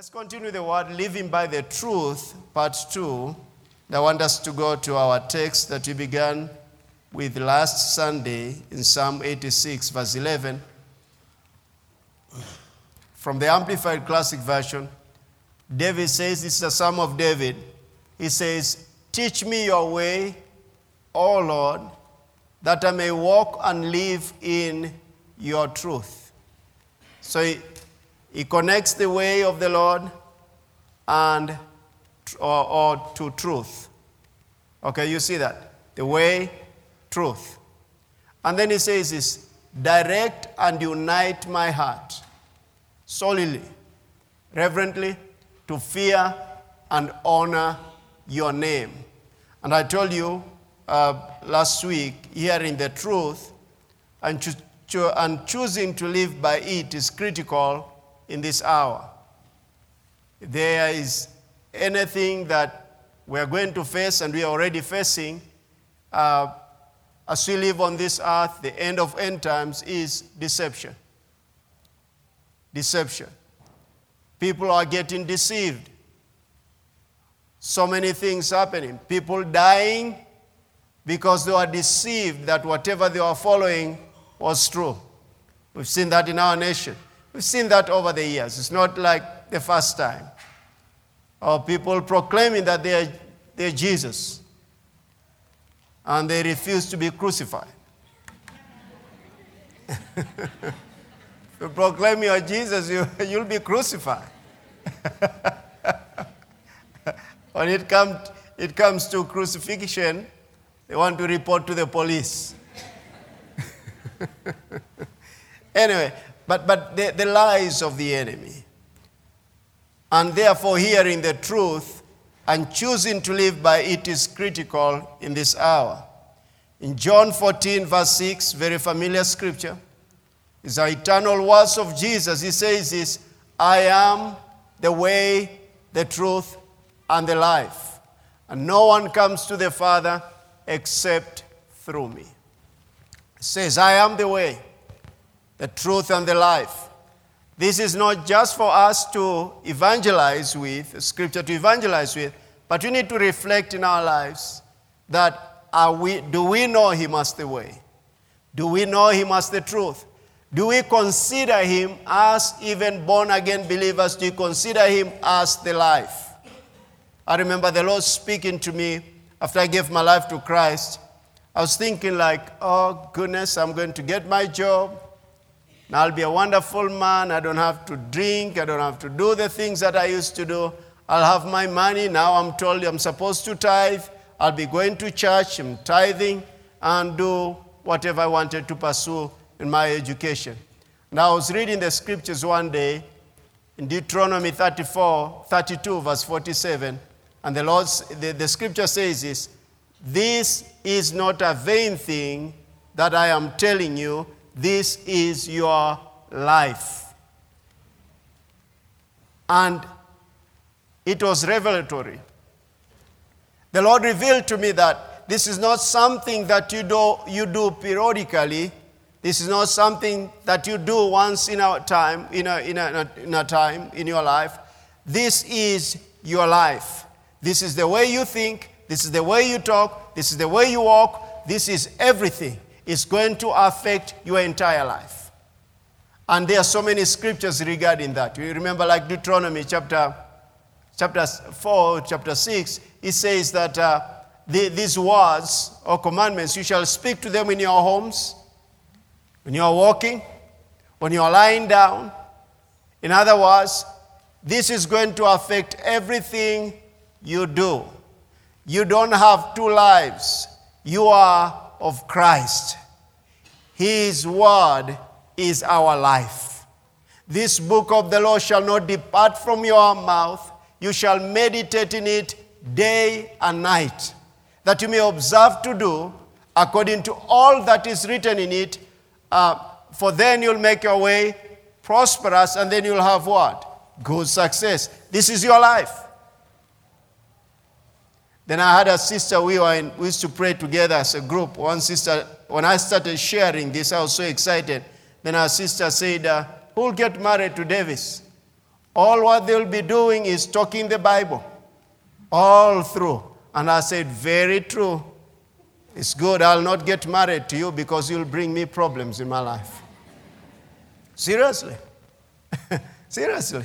Let's continue the word living by the truth, part two. I want us to go to our text that we began with last Sunday in Psalm 86, verse 11. From the Amplified Classic Version, David says, This is a Psalm of David. He says, Teach me your way, O Lord, that I may walk and live in your truth. So he connects the way of the Lord and or, or to truth. Okay, you see that? The way, truth. And then he says this direct and unite my heart solely, reverently, to fear and honor your name. And I told you uh, last week, hearing the truth and, cho- cho- and choosing to live by it is critical in this hour. If there is anything that we are going to face and we are already facing uh, as we live on this earth, the end of end times is deception. Deception. People are getting deceived. So many things happening. People dying because they were deceived that whatever they were following was true. We've seen that in our nation. We've seen that over the years. It's not like the first time. Or people proclaiming that they're, they're Jesus and they refuse to be crucified. you proclaim you're Jesus, you, you'll be crucified. when it, come, it comes to crucifixion, they want to report to the police. anyway, but, but the, the lies of the enemy. And therefore, hearing the truth and choosing to live by it is critical in this hour. In John 14, verse 6, very familiar scripture, is the eternal words of Jesus. He says this I am the way, the truth, and the life. And no one comes to the Father except through me. He says, I am the way, the truth, and the life. This is not just for us to evangelize with, scripture to evangelize with, but we need to reflect in our lives that are we, do we know Him as the way? Do we know Him as the truth? Do we consider Him as even born again believers? Do you consider Him as the life? I remember the Lord speaking to me after I gave my life to Christ. I was thinking, like, oh goodness, I'm going to get my job. Now I'll be a wonderful man. I don't have to drink. I don't have to do the things that I used to do. I'll have my money. Now I'm told I'm supposed to tithe. I'll be going to church, I'm tithing, and do whatever I wanted to pursue in my education. Now I was reading the scriptures one day in Deuteronomy 34, 32, verse 47, and the, Lord's, the, the scripture says this This is not a vain thing that I am telling you, this is your life. And it was revelatory. The Lord revealed to me that this is not something that you do, you do periodically. This is not something that you do once in a time, in a, in, a, in a time in your life. This is your life. This is the way you think. This is the way you talk. This is the way you walk. This is everything. It's going to affect your entire life. And there are so many scriptures regarding that. You remember, like Deuteronomy chapter, chapter 4, chapter 6, it says that uh, the, these words or commandments, you shall speak to them in your homes, when you are walking, when you are lying down. In other words, this is going to affect everything you do. You don't have two lives, you are of Christ. His word is our life. This book of the law shall not depart from your mouth. You shall meditate in it day and night, that you may observe to do according to all that is written in it. Uh, for then you'll make your way prosperous, and then you'll have what? Good success. This is your life. Then I had a sister, we, were in, we used to pray together as a group. One sister, when I started sharing this, I was so excited. Then our sister said, uh, Who'll get married to Davis? All what they'll be doing is talking the Bible all through. And I said, Very true. It's good. I'll not get married to you because you'll bring me problems in my life. Seriously. Seriously.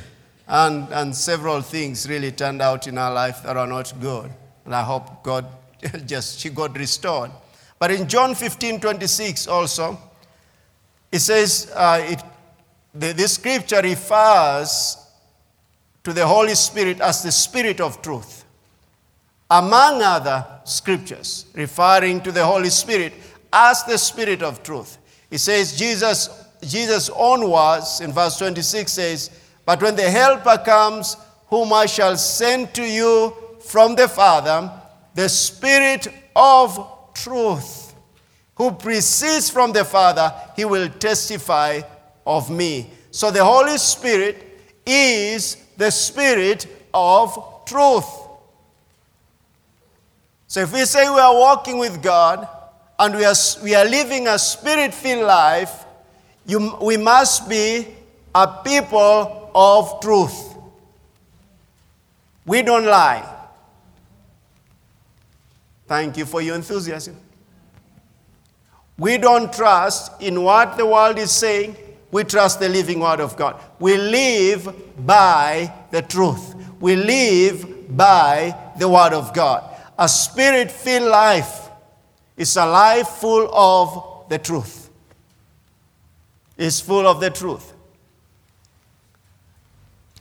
And, and several things really turned out in our life that are not good. And I hope God just, she got restored. But in John 15 26 also, it says, uh, it, the, this scripture refers to the Holy Spirit as the Spirit of truth. Among other scriptures, referring to the Holy Spirit as the Spirit of truth. It says, Jesus, Jesus' own words in verse 26 says, But when the Helper comes, whom I shall send to you from the Father, the Spirit of truth, who proceeds from the Father, he will testify of me. So the Holy Spirit is the Spirit of truth. So if we say we are walking with God and we are, we are living a spirit filled life, you, we must be a people of truth. We don't lie. Thank you for your enthusiasm. We don't trust in what the world is saying. We trust the living word of God. We live by the truth. We live by the word of God. A spirit filled life is a life full of the truth. It's full of the truth.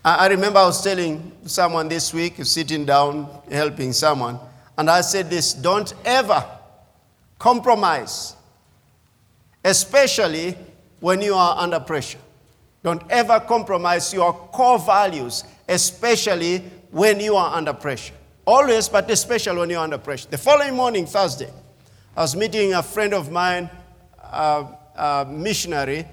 I remember I was telling someone this week, sitting down, helping someone, and I said this don't ever compromise, especially when you are under pressure. Don't ever compromise your core values, especially when you are under pressure. Always, but especially when you're under pressure. The following morning, Thursday, I was meeting a friend of mine, a, a missionary,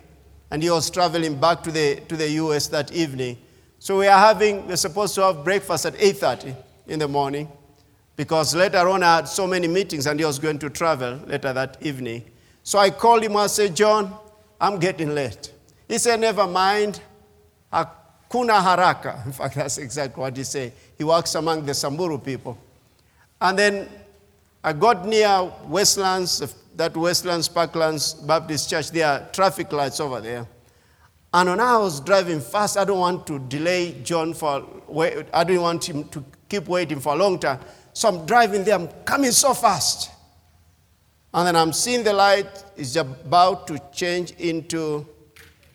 and he was traveling back to the, to the US that evening. So we are having, we're supposed to have breakfast at 8.30 in the morning because later on I had so many meetings and he was going to travel later that evening. So I called him and said, John, I'm getting late. He said, Never mind. Hakuna haraka. In fact, that's exactly what he said. He works among the Samburu people. And then I got near Westlands, that Westlands Parklands Baptist Church. There are traffic lights over there. And when I was driving fast, I don't want to delay John for, I didn't want him to keep waiting for a long time. So I'm driving there, I'm coming so fast. And then I'm seeing the light is about to change into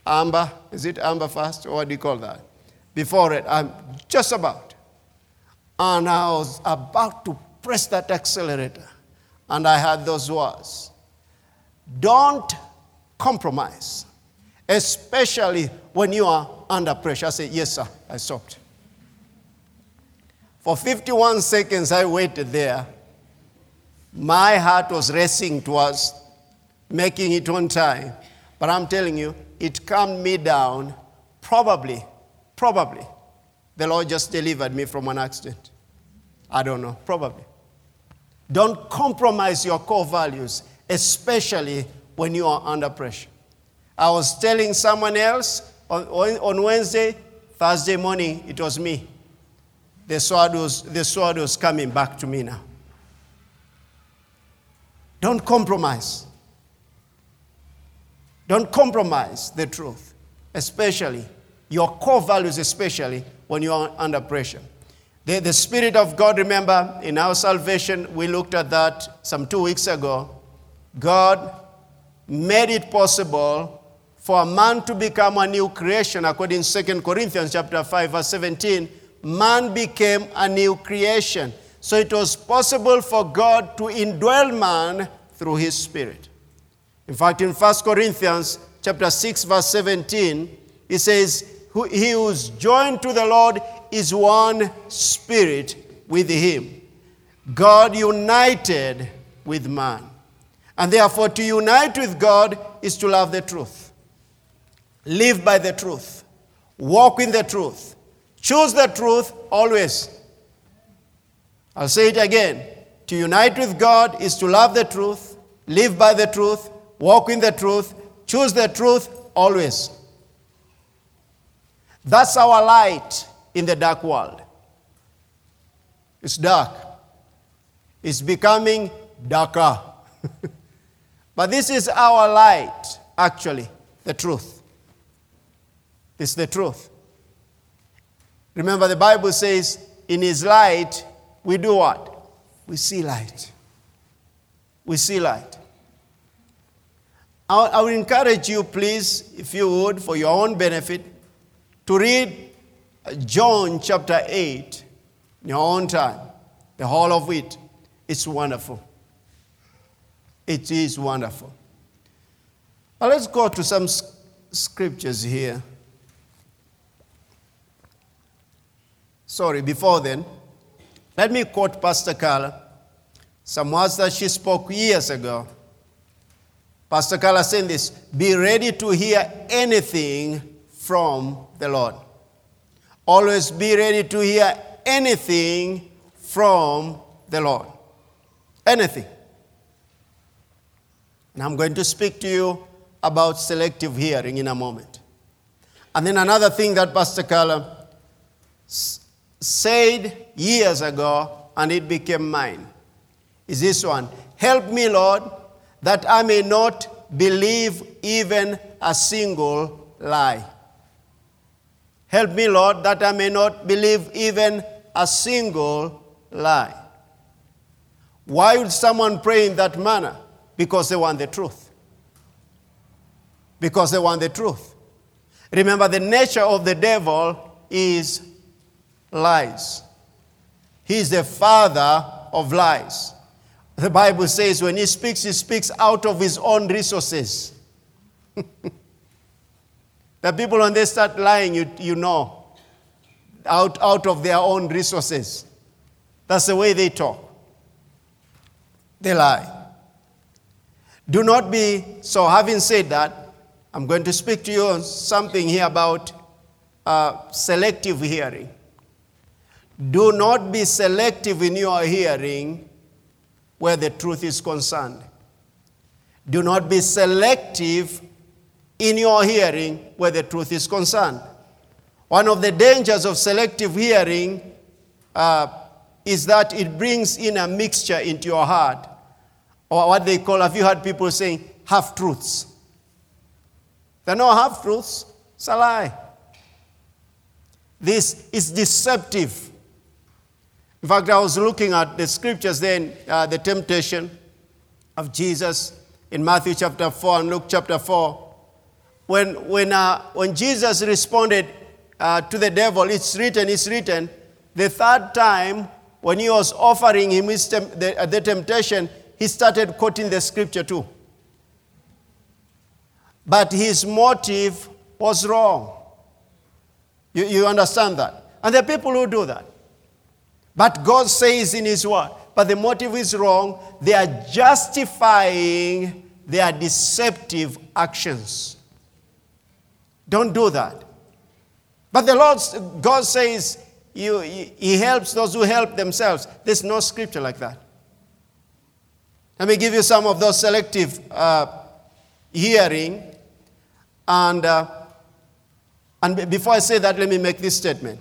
amber. Is it amber fast? Or what do you call that? Before it, I'm just about. And I was about to press that accelerator. And I had those words Don't compromise, especially when you are under pressure. I said, Yes, sir. I stopped. For 51 seconds, I waited there. My heart was racing towards making it on time. But I'm telling you, it calmed me down. Probably, probably, the Lord just delivered me from an accident. I don't know, probably. Don't compromise your core values, especially when you are under pressure. I was telling someone else on, on Wednesday, Thursday morning, it was me the sword was, the sword was coming back to me now. Don't compromise. Don't compromise the truth, especially your core values, especially when you are under pressure. The, the Spirit of God, remember, in our salvation, we looked at that some two weeks ago. God made it possible for a man to become a new creation, according to 2 Corinthians chapter 5, verse 17 man became a new creation. So it was possible for God to indwell man through his spirit. In fact, in 1 Corinthians chapter 6, verse 17, it says, He who is joined to the Lord is one spirit with him. God united with man. And therefore, to unite with God is to love the truth, live by the truth, walk in the truth, Choose the truth always. I'll say it again. To unite with God is to love the truth, live by the truth, walk in the truth, choose the truth always. That's our light in the dark world. It's dark. It's becoming darker. but this is our light, actually, the truth. It's the truth. Remember, the Bible says, in His light, we do what? We see light. We see light. I would encourage you, please, if you would, for your own benefit, to read uh, John chapter 8 in your own time, the whole of it. It's wonderful. It is wonderful. Now let's go to some scriptures here. Sorry, before then, let me quote Pastor Carla, some words that she spoke years ago. Pastor Carla saying this Be ready to hear anything from the Lord. Always be ready to hear anything from the Lord. Anything. And I'm going to speak to you about selective hearing in a moment. And then another thing that Pastor Carla said years ago, and it became mine, is this one Help me, Lord, that I may not believe even a single lie. Help me, Lord, that I may not believe even a single lie. Why would someone pray in that manner? Because they want the truth. Because they want the truth. Remember, the nature of the devil is lies. He is the father of lies. The Bible says when he speaks, he speaks out of his own resources. the people, when they start lying, you, you know, out, out of their own resources. That's the way they talk. They lie. Do not be, so having said that, I'm going to speak to you on something here about uh, selective hearing. Do not be selective in your hearing where the truth is concerned. Do not be selective in your hearing where the truth is concerned. One of the dangers of selective hearing uh, is that it brings in a mixture into your heart, or what they call, have you heard people saying, half truths? There are no half truths, it's a lie. This is deceptive. In fact, I was looking at the scriptures then, uh, the temptation of Jesus in Matthew chapter 4 and Luke chapter 4. When, when, uh, when Jesus responded uh, to the devil, it's written, it's written, the third time when he was offering him tem- the, uh, the temptation, he started quoting the scripture too. But his motive was wrong. You, you understand that? And there are people who do that. But God says in His Word, but the motive is wrong. They are justifying their deceptive actions. Don't do that. But the Lord, God says, you, He helps those who help themselves. There's no scripture like that. Let me give you some of those selective uh, hearing. And, uh, and before I say that, let me make this statement.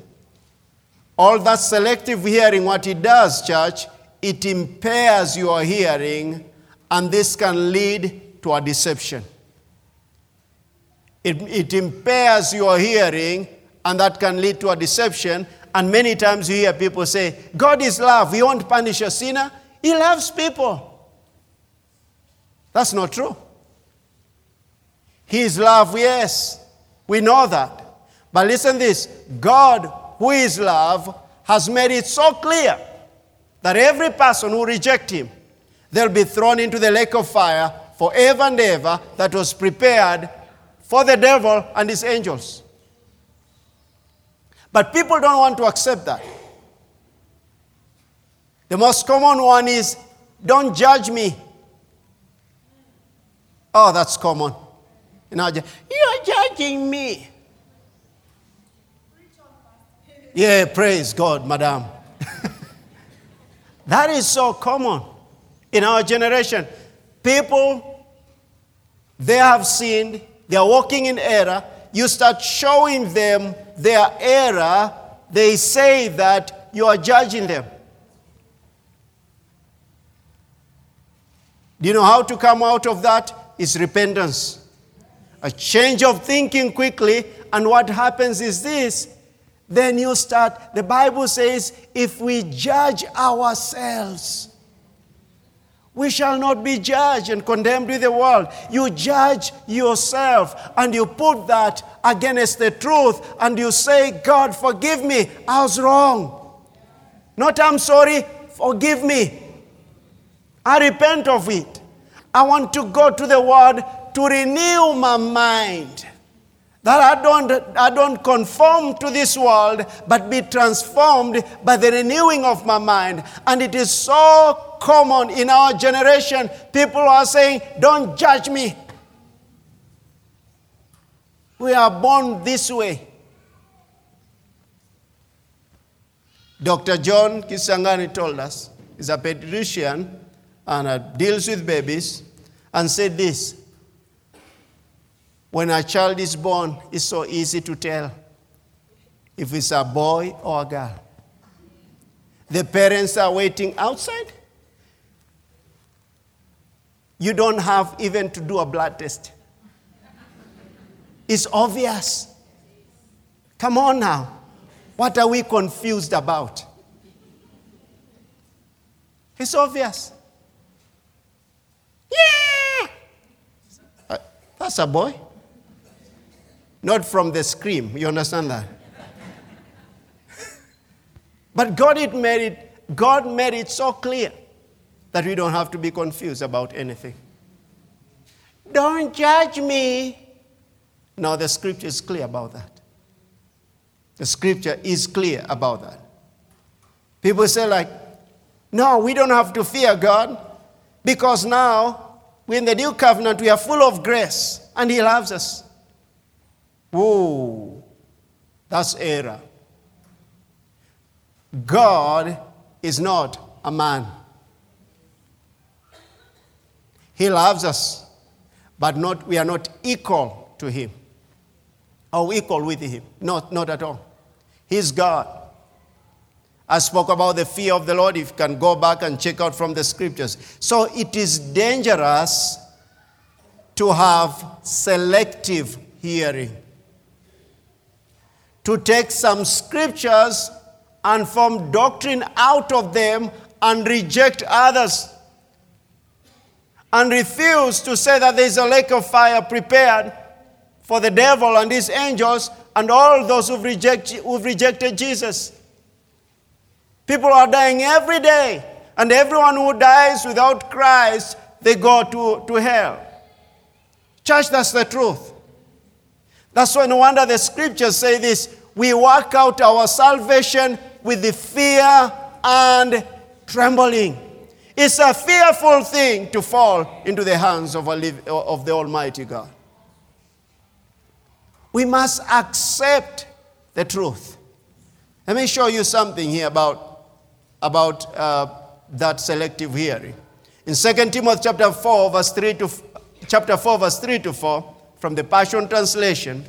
All that selective hearing, what it does, church, it impairs your hearing, and this can lead to a deception. It, it impairs your hearing, and that can lead to a deception. And many times you hear people say, God is love. He won't punish a sinner. He loves people. That's not true. He is love, yes. We know that. But listen this God who is love, has made it so clear that every person who rejects him, they'll be thrown into the lake of fire forever and ever that was prepared for the devil and his angels. But people don't want to accept that. The most common one is, don't judge me. Oh, that's common. You're judging me. Yeah, praise God, madam. that is so common in our generation. People, they have sinned, they are walking in error, you start showing them their error, they say that you are judging them. Do you know how to come out of that? Is repentance. A change of thinking quickly, and what happens is this then you start, the Bible says, if we judge ourselves, we shall not be judged and condemned with the world. You judge yourself and you put that against the truth and you say, God, forgive me. I was wrong. Not I'm sorry, forgive me. I repent of it. I want to go to the Word to renew my mind. That I don't, I don't conform to this world, but be transformed by the renewing of my mind. And it is so common in our generation. People are saying, Don't judge me. We are born this way. Dr. John Kisangani told us, he's a pediatrician and uh, deals with babies, and said this When a child is born, it's so easy to tell if it's a boy or a girl. The parents are waiting outside. You don't have even to do a blood test. It's obvious. Come on now. What are we confused about? It's obvious. Yeah! Uh, that's a boy. Not from the scream. You understand that? but God it made it, God made it so clear that we don't have to be confused about anything. Don't judge me. No, the scripture is clear about that. The scripture is clear about that. People say, like, no, we don't have to fear God because now we're in the new covenant, we are full of grace, and He loves us. Whoa, that's error. God is not a man. He loves us, but not, we are not equal to Him or equal with Him. Not, not at all. He's God. I spoke about the fear of the Lord. If you can go back and check out from the scriptures. So it is dangerous to have selective hearing. To take some scriptures and form doctrine out of them and reject others. And refuse to say that there is a lake of fire prepared for the devil and his angels and all those who've, reject, who've rejected Jesus. People are dying every day, and everyone who dies without Christ, they go to, to hell. Church, that's the truth. That's why no wonder the scriptures say this we work out our salvation with the fear and trembling. It's a fearful thing to fall into the hands of, a, of the Almighty God. We must accept the truth. Let me show you something here about, about uh, that selective hearing. In 2 Timothy chapter 4, verse 3 to chapter 4, verse 3 to 4, from the Passion Translation.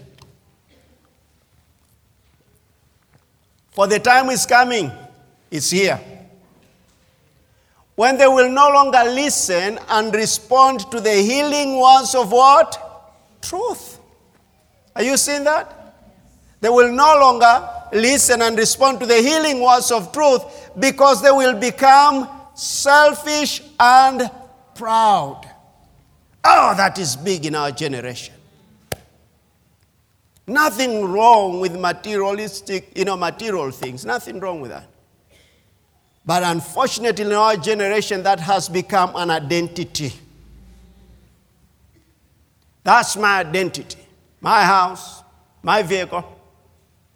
For the time is coming, it's here. When they will no longer listen and respond to the healing words of what? Truth. Are you seeing that? They will no longer listen and respond to the healing words of truth because they will become selfish and proud. Oh, that is big in our generation. Nothing wrong with materialistic, you know, material things. Nothing wrong with that. But unfortunately, in our generation, that has become an identity. That's my identity my house, my vehicle,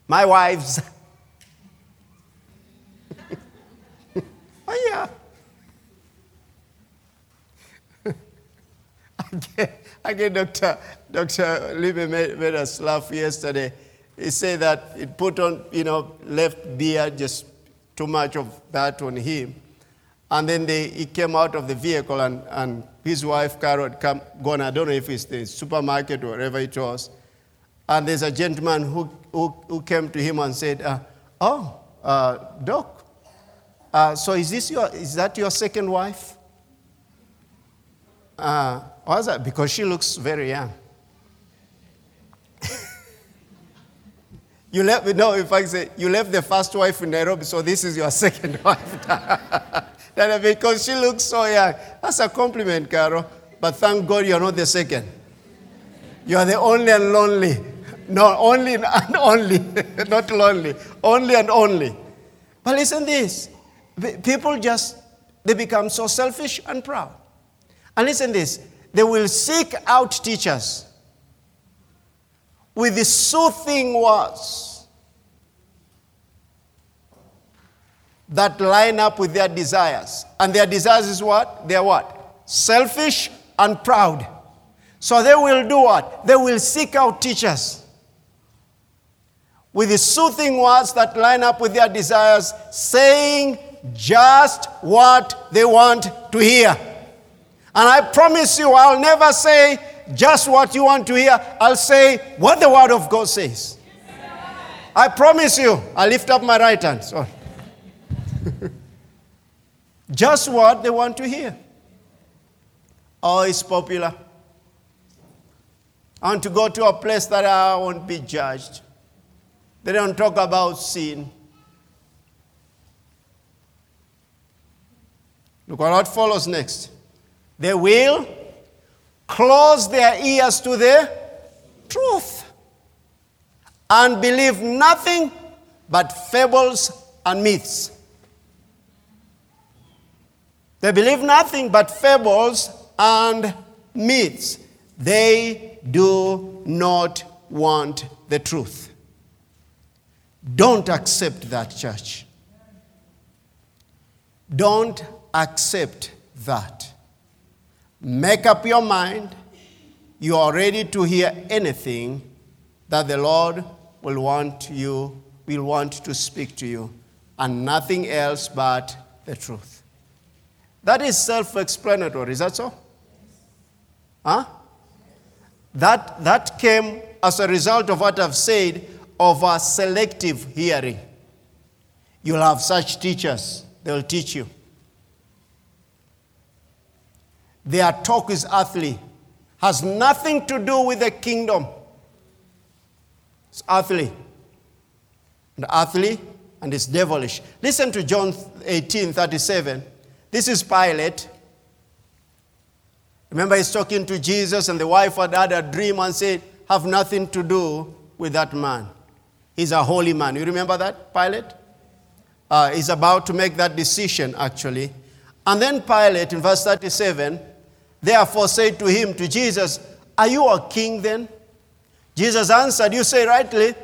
my wives. oh, yeah. again, again, Dr. Dr. Libby made, made us laugh yesterday. He said that it put on, you know, left beer, just too much of that on him. And then they, he came out of the vehicle and, and his wife, Carol, had come, gone, I don't know if it's the supermarket or wherever it was. And there's a gentleman who, who, who came to him and said, uh, Oh, uh, Doc, uh, so is, this your, is that your second wife? Uh, what's that? Because she looks very young. You left, no, if I say, you left the first wife in Nairobi, so this is your second wife. because she looks so young. That's a compliment, Caro. But thank God you're not the second. You are the only and lonely. No, only and only, not lonely. Only and only. But listen this. People just, they become so selfish and proud. And listen this. They will seek out teachers with the soothing words that line up with their desires. And their desires is what? They are what? Selfish and proud. So they will do what? They will seek out teachers with the soothing words that line up with their desires, saying just what they want to hear. And I promise you, I'll never say just what you want to hear. I'll say what the Word of God says. I promise you. I lift up my right hand. Sorry. just what they want to hear. Oh, it's popular. I want to go to a place that I won't be judged. They don't talk about sin. Look what follows next. They will close their ears to the truth and believe nothing but fables and myths. They believe nothing but fables and myths. They do not want the truth. Don't accept that, church. Don't accept that. Make up your mind. You are ready to hear anything that the Lord will want you, will want to speak to you, and nothing else but the truth. That is self explanatory. Is that so? Huh? That, that came as a result of what I've said of a selective hearing. You'll have such teachers, they'll teach you. Their talk is earthly, has nothing to do with the kingdom. It's earthly. And earthly and it's devilish. Listen to John 18 37. This is Pilate. Remember, he's talking to Jesus, and the wife had had a dream and said, Have nothing to do with that man. He's a holy man. You remember that, Pilate? Uh, he's about to make that decision, actually. And then Pilate, in verse 37, therefore said to him, to Jesus, Are you a king then? Jesus answered, You say rightly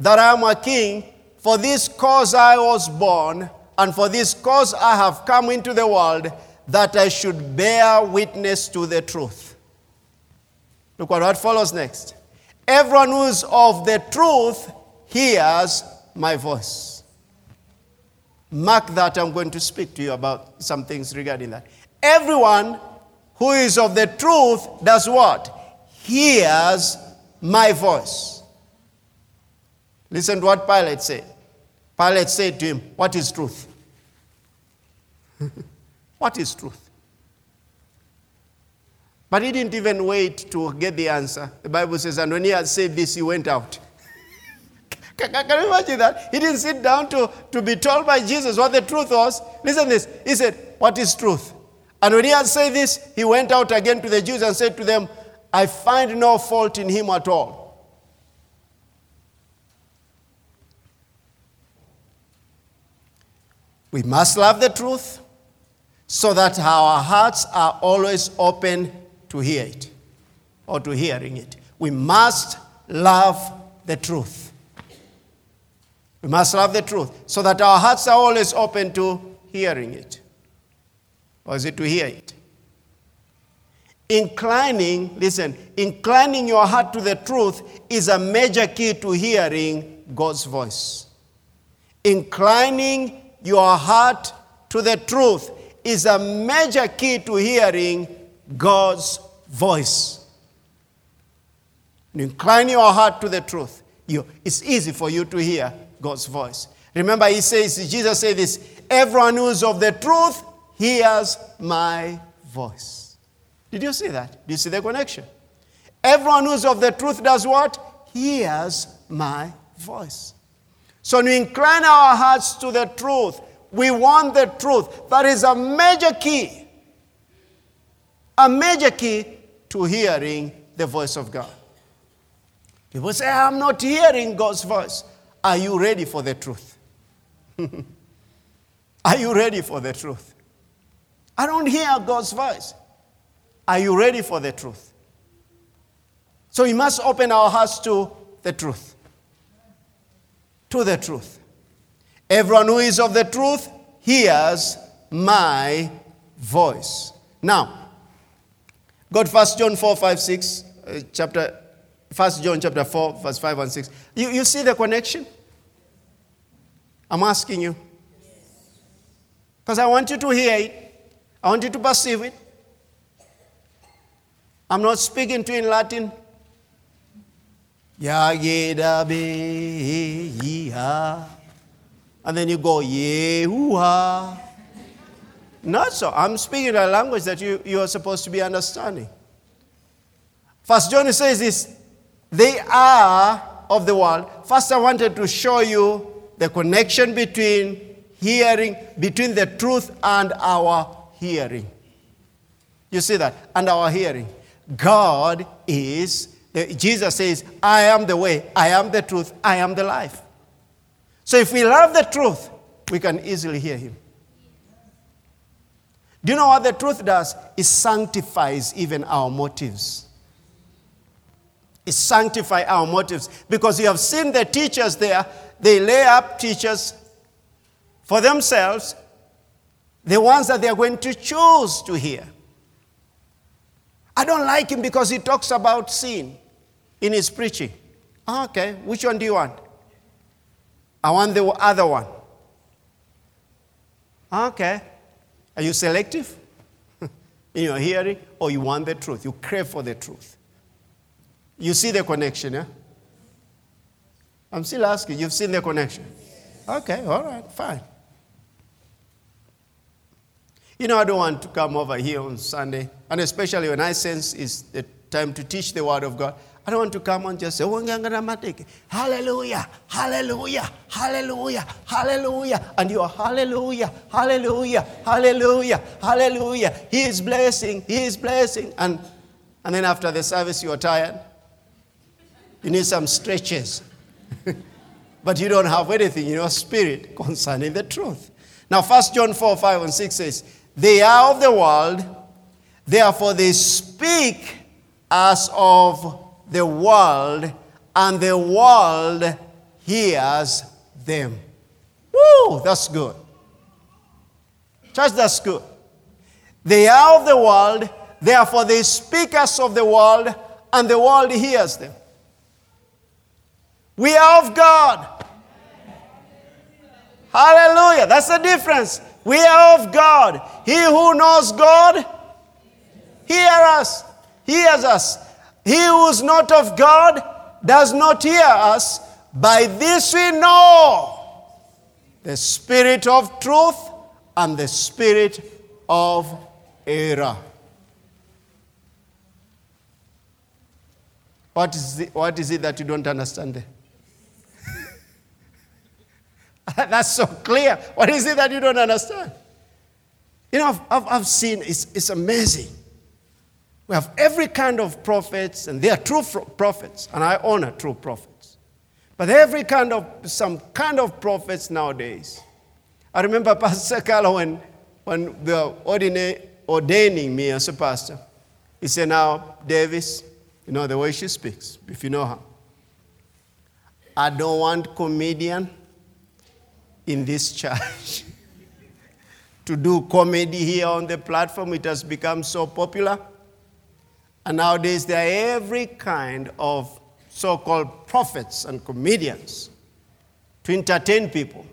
that I am a king. For this cause I was born, and for this cause I have come into the world, that I should bear witness to the truth. Look what, what follows next. Everyone who is of the truth hears my voice. Mark that I'm going to speak to you about some things regarding that. Everyone who is of the truth does what? Hears my voice. Listen to what Pilate said. Pilate said to him, What is truth? what is truth? But he didn't even wait to get the answer. The Bible says, and when he had said this, he went out. can, can, you imagine that? He didn't sit down to, to be told by Jesus what the truth was. Listen to this. He said, What is truth? And when he had said this, he went out again to the Jews and said to them, I find no fault in him at all. We must love the truth so that our hearts are always open to hear it or to hearing it. We must love the truth. We must love the truth so that our hearts are always open to hearing it. Or is it to hear it? Inclining, listen, inclining your heart to the truth is a major key to hearing God's voice. Inclining your heart to the truth is a major key to hearing God's voice. incline your heart to the truth, you, it's easy for you to hear God's voice. Remember, he says, Jesus said this everyone who is of the truth hears my voice. Did you see that? Do you see the connection? Everyone who's of the truth does what? Hears my voice. So when we incline our hearts to the truth, we want the truth. That is a major key. A major key to hearing the voice of God. People say, I'm not hearing God's voice. Are you ready for the truth? Are you ready for the truth? I don't hear God's voice. Are you ready for the truth? So we must open our hearts to the truth. To the truth. Everyone who is of the truth hears my voice. Now, go to 1 John 4, 5, 6, uh, chapter, 1 John chapter 4, verse 5 and 6. You, you see the connection? I'm asking you. Because I want you to hear it, I want you to perceive it. I'm not speaking to you in Latin. And then you go, Yehuah. Not so. I'm speaking a language that you, you are supposed to be understanding. First John says this they are of the world. First, I wanted to show you the connection between hearing, between the truth and our hearing. You see that? And our hearing. God is Jesus says, I am the way, I am the truth, I am the life. So if we love the truth, we can easily hear him. Do you know what the truth does? It sanctifies even our motives. It sanctifies our motives because you have seen the teachers there, they lay up teachers for themselves, the ones that they are going to choose to hear. I don't like him because he talks about sin in his preaching. Oh, okay, which one do you want? I want the other one. Ah, okay. Are you selective in your hearing or you want the truth? You crave for the truth. You see the connection, yeah? I'm still asking. You've seen the connection? Okay, all right, fine. You know, I don't want to come over here on Sunday, and especially when I sense it's the time to teach the Word of God. I don't want to come and just say, oh, hallelujah, hallelujah, hallelujah, hallelujah. And you are hallelujah, hallelujah, hallelujah, hallelujah. He is blessing, he is blessing. And, and then after the service, you are tired. You need some stretches. but you don't have anything in your spirit concerning the truth. Now, 1 John 4 5 and 6 says, They are of the world, therefore they speak as of the world, and the world hears them. Woo, that's good. Church, that's good. They are of the world, therefore they speak as of the world, and the world hears them. We are of God. Hallelujah. That's the difference. We are of God. He who knows God, hear us. Hears us. He who is not of God does not hear us. By this we know the spirit of truth and the spirit of error. What is, it, what is it that you don't understand? That's so clear. What is it that you don't understand? You know, I've, I've, I've seen, it's, it's amazing. We have every kind of prophets, and they are true prophets, and I honor true prophets. But every kind of, some kind of prophets nowadays. I remember Pastor Carla when, when they were ordaining me as a pastor. He said, Now, Davis, you know the way she speaks, if you know her. I don't want comedian in this church to do comedy here on the platform. It has become so popular. And nowadays, there are every kind of so called prophets and comedians to entertain people.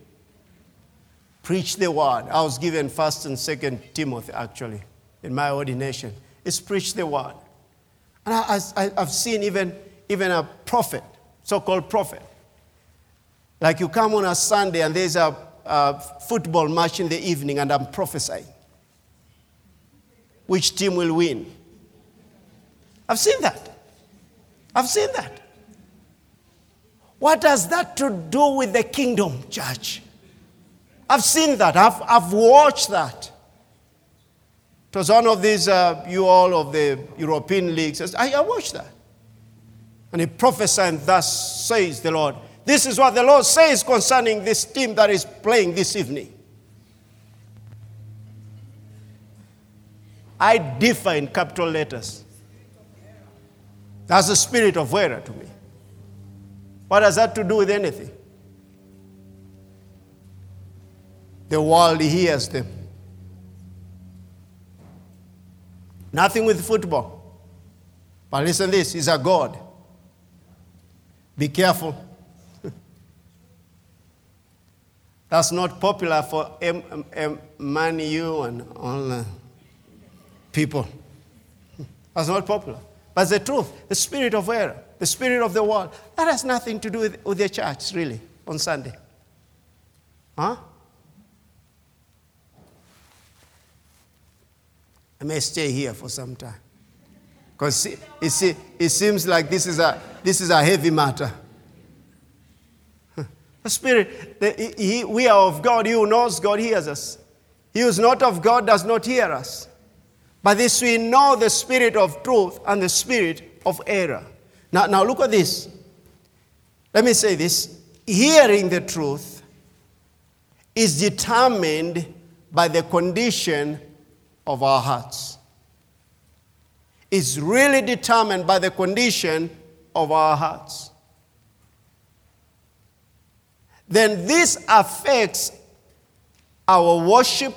Preach the word. I was given first and second Timothy actually in my ordination. It's preach the word. And I, have seen even, even a prophet, so called prophet. Like you come on a Sunday and there's a, a football match in the evening and I'm prophesying. Which team will win? I've seen that. I've seen that. What has that to do with the kingdom, church? I've seen that. I've, I've watched that. It was one of these, uh, you all of the European leagues. I, I watched that. And he prophesied, Thus says the Lord. This is what the Lord says concerning this team that is playing this evening. I differ in capital letters. That's the spirit of error to me. What has that to do with anything? The world hears them. Nothing with football. But listen this, he's a God. Be careful. That's not popular for M- M- Man and all people. That's not popular. But the truth, the spirit of error, the spirit of the world, that has nothing to do with, with the church, really, on Sunday. Huh? I may stay here for some time. Because it, it, it seems like this is a, this is a heavy matter. The Spirit, the, he, we are of God. He who knows God hears us. He who is not of God does not hear us. By this we know the spirit of truth and the spirit of error. Now, now look at this. Let me say this. Hearing the truth is determined by the condition of our hearts. It's really determined by the condition of our hearts. Then this affects our worship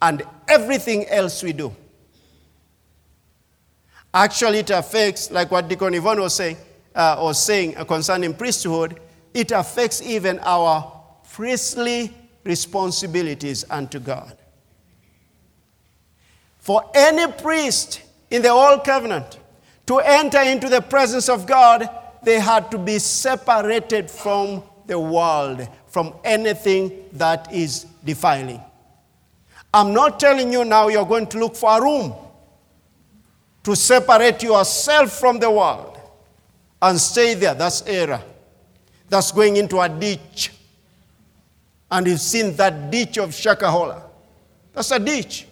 and everything else we do. Actually, it affects, like what Deacon Yvonne was saying, uh, saying concerning priesthood, it affects even our priestly responsibilities unto God. For any priest in the Old Covenant to enter into the presence of God, they had to be separated from the world, from anything that is defiling. I'm not telling you now you're going to look for a room to separate yourself from the world and stay there. That's error. That's going into a ditch. And you've seen that ditch of Shakahola. That's a ditch.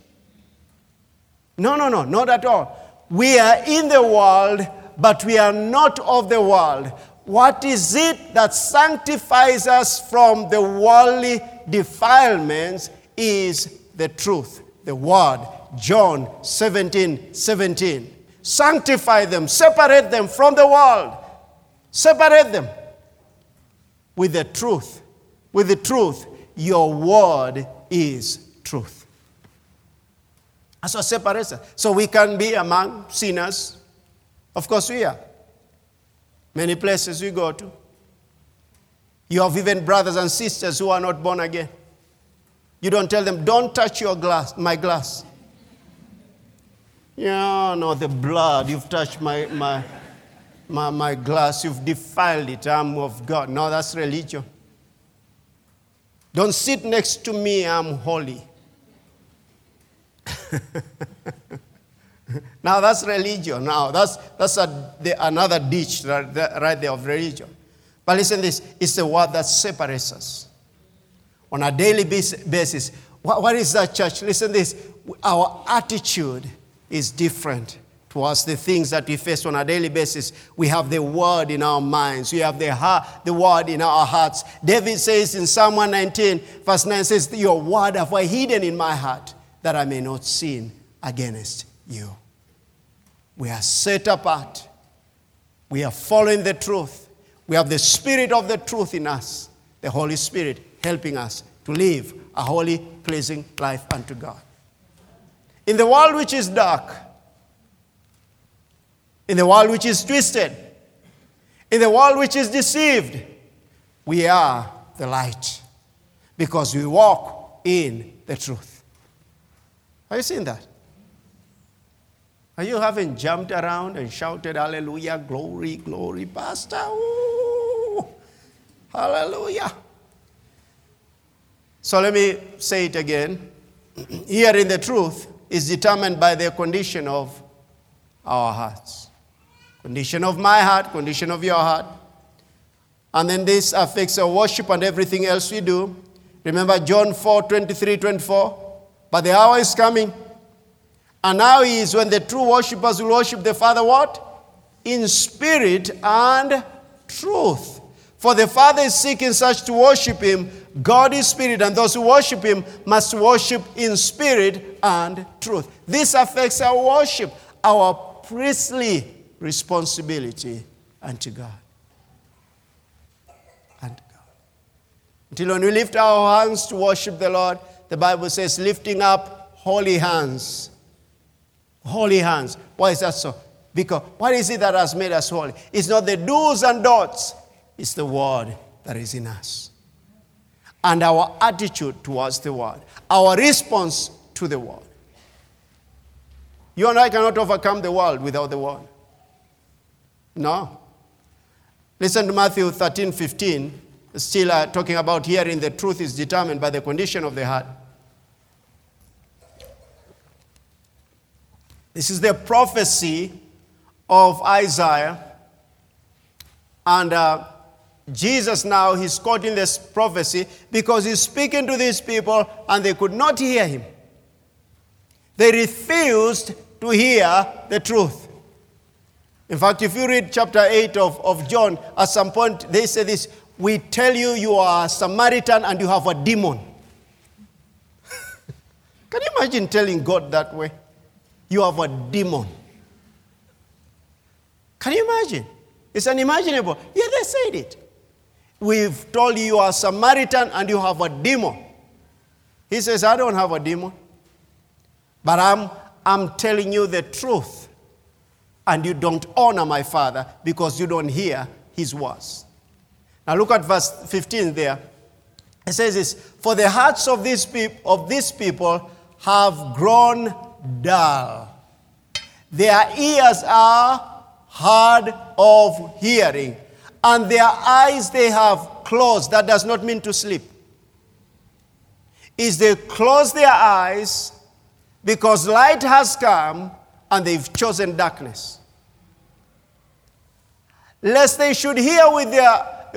No, no, no, not at all. We are in the world, but we are not of the world. What is it that sanctifies us from the worldly defilements is the truth, the word, John 17 17. Sanctify them, separate them from the world. Separate them with the truth. With the truth, your word is truth. That's what separates us. So we can be among sinners. Of course, we are. Many places we go to. You have even brothers and sisters who are not born again. You don't tell them, don't touch your glass, my glass. Yeah, no, the blood, you've touched my, my, my, my glass, you've defiled it. I'm of God. No, that's religion. Don't sit next to me, I'm holy. now that's religion. Now that's, that's a, the, another ditch right there, right there of religion. But listen this, it's the word that separates us. On a daily basis, what, what is that church? Listen this, our attitude is different towards the things that we face on a daily basis. We have the word in our minds. We have the, heart, the word in our hearts. David says in Psalm 119, verse 9 says, Your word have I hidden in my heart that I may not sin against you. We are set apart. We are following the truth. We have the spirit of the truth in us, the Holy Spirit helping us to live a holy, pleasing life unto God. In the world which is dark, in the world which is twisted, in the world which is deceived, we are the light because we walk in the truth. Are you seeing that? Are you haven't jumped around and shouted, Hallelujah, glory, glory, Pastor? Ooh, hallelujah. So let me say it again. Hearing the truth is determined by the condition of our hearts. Condition of my heart, condition of your heart. And then this affects our worship and everything else we do. Remember John 4 23, 24? But the hour is coming. And now is when the true worshippers will worship the Father what? In spirit and truth. For the Father is seeking such to worship him. God is spirit, and those who worship him must worship in spirit and truth. This affects our worship, our priestly responsibility unto God. And God. Until when we lift our hands to worship the Lord, the Bible says, lifting up holy hands. Holy hands. Why is that so? Because what is it that has made us holy? It's not the do's and don'ts, it's the word that is in us. And our attitude towards the word, our response to the word. You and I cannot overcome the world without the word. No. Listen to Matthew 13 15. Still uh, talking about hearing the truth is determined by the condition of the heart. This is the prophecy of Isaiah. And uh, Jesus now, he's quoting this prophecy because he's speaking to these people and they could not hear him. They refused to hear the truth. In fact, if you read chapter 8 of, of John, at some point they say this We tell you you are a Samaritan and you have a demon. Can you imagine telling God that way? You have a demon. Can you imagine? It's unimaginable. Yeah, they said it. We've told you you are a Samaritan and you have a demon. He says, I don't have a demon. But I'm, I'm telling you the truth and you don't honor my father because you don't hear his words. Now look at verse 15 there. It says this For the hearts of these, peop- of these people have grown dull, their ears are hard of hearing, and their eyes they have closed. That does not mean to sleep. Is they close their eyes because light has come and they've chosen darkness lest they should hear with their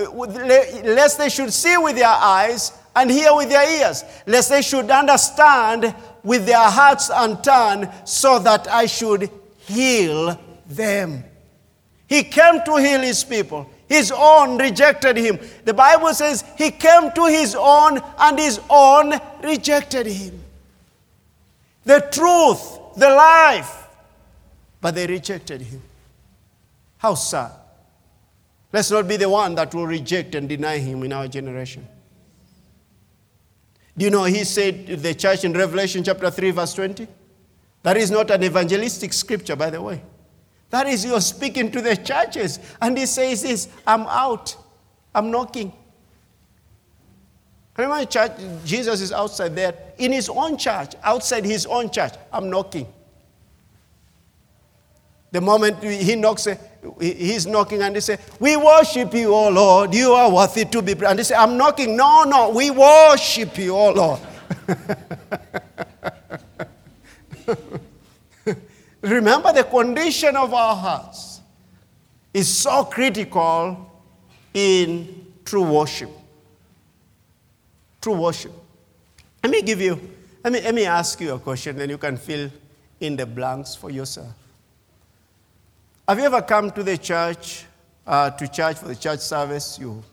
lest they should see with their eyes and hear with their ears lest they should understand with their hearts and turn so that I should heal them. He came to heal his people. His own rejected him. The bible says he came to his own and his own rejected him. The truth the life but they rejected him. How sad. Let's not be the one that will reject and deny him in our generation. Do you know he said to the church in Revelation chapter 3, verse 20? That is not an evangelistic scripture, by the way. That is you're speaking to the churches. And he says this I'm out, I'm knocking. Imagine church? Jesus is outside there in his own church, outside his own church. I'm knocking. The moment he knocks, he's knocking and they say, We worship you, O Lord. You are worthy to be praised. And they say, I'm knocking. No, no, we worship you, O Lord. Remember, the condition of our hearts is so critical in true worship. True worship. Let me give you, let me, let me ask you a question, then you can fill in the blanks for yourself. Have you ever come to the church, uh, to church for the church service? You,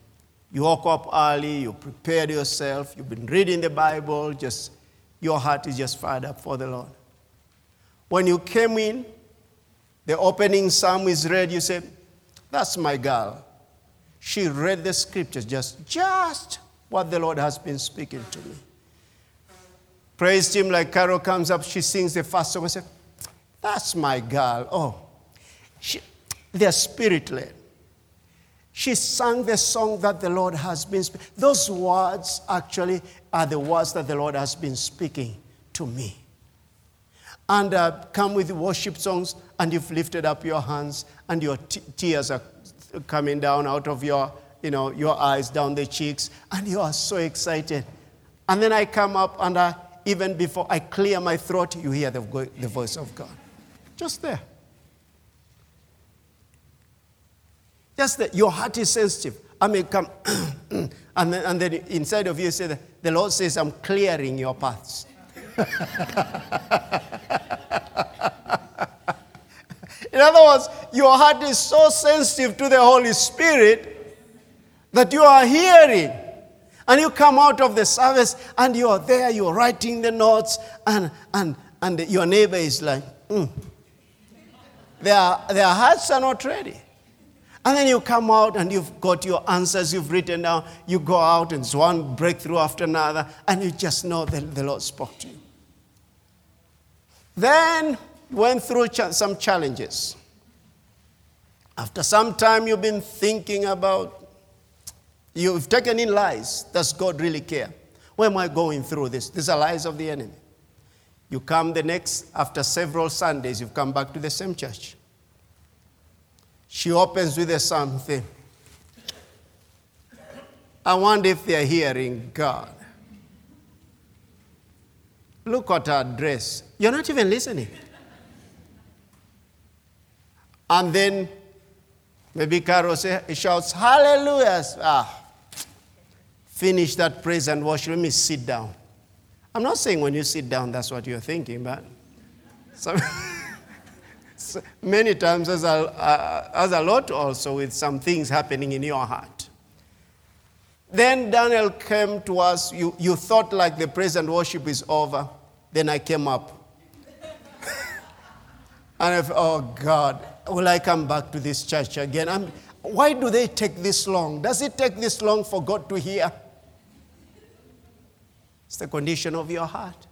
you woke up early, you prepared yourself, you've been reading the Bible, just your heart is just fired up for the Lord. When you came in, the opening psalm is read, you said, That's my girl. She read the scriptures, just, just what the Lord has been speaking to me. Praise Him like Carol comes up, she sings the first song. I said, That's my girl. Oh, she, they're spirit led. She sang the song that the Lord has been speaking. Those words actually are the words that the Lord has been speaking to me. and uh, come with worship songs, and you've lifted up your hands, and your t- tears are coming down out of your, you know, your eyes, down the cheeks, and you are so excited. And then I come up, and I, even before I clear my throat, you hear the, the voice of God. Just there. Just that your heart is sensitive. I may come, and, then, and then inside of you say, that the Lord says, I'm clearing your paths. In other words, your heart is so sensitive to the Holy Spirit that you are hearing. And you come out of the service and you are there, you are writing the notes, and, and, and your neighbor is like, mm. their, their hearts are not ready. And then you come out and you've got your answers you've written down. You go out and it's one breakthrough after another, and you just know that the Lord spoke to you. Then you went through some challenges. After some time, you've been thinking about, you've taken in lies. Does God really care? Why am I going through this? These are lies of the enemy. You come the next, after several Sundays, you've come back to the same church. She opens with something. I wonder if they're hearing God. Look at her dress. You're not even listening. And then maybe Carol say, shouts, Hallelujah. Ah, finish that praise and worship. Let me sit down. I'm not saying when you sit down, that's what you're thinking, but so, many times as a, uh, there's a lot also with some things happening in your heart. Then Daniel came to us. You, you thought like the praise and worship is over. Then I came up. and I thought, oh God, will I come back to this church again? I'm, why do they take this long? Does it take this long for God to hear? It's the condition of your heart.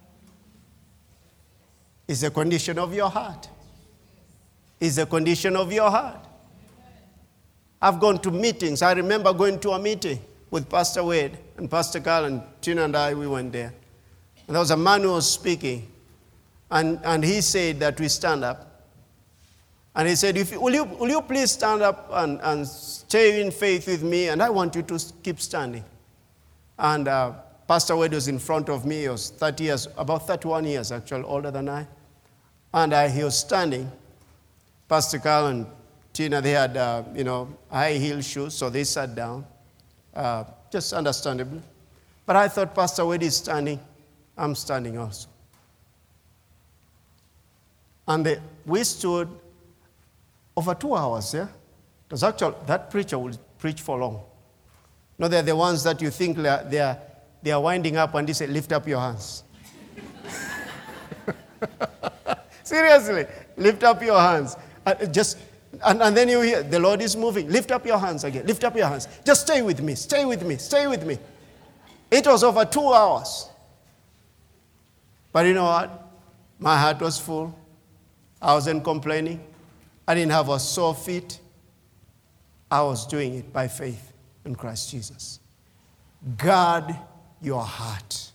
It's the condition of your heart. It's the condition of your heart. I've gone to meetings. I remember going to a meeting with Pastor Wade and Pastor Carl and Tina and I, we went there. And there was a man who was speaking, and, and he said that we stand up. And he said, if, will, you, will you please stand up and, and stay in faith with me? And I want you to keep standing. And uh, Pastor Wade was in front of me. He was 30 years, about 31 years actually, older than I. And uh, he was standing. Pastor Carl and Tina, they had, uh, you know, high heel shoes, so they sat down, uh, just understandably. But I thought Pastor Wade is standing. I'm standing also. And we stood over two hours, yeah? Was actually, that preacher would preach for long. No, they're the ones that you think they are, they are winding up and they say, lift up your hands. Seriously, lift up your hands. Uh, just, and, and then you hear, the Lord is moving. Lift up your hands again. Lift up your hands. Just stay with me. Stay with me. Stay with me. It was over two hours. But you know what? My heart was full. I wasn't complaining. I didn't have a sore feet. I was doing it by faith in Christ Jesus. Guard your heart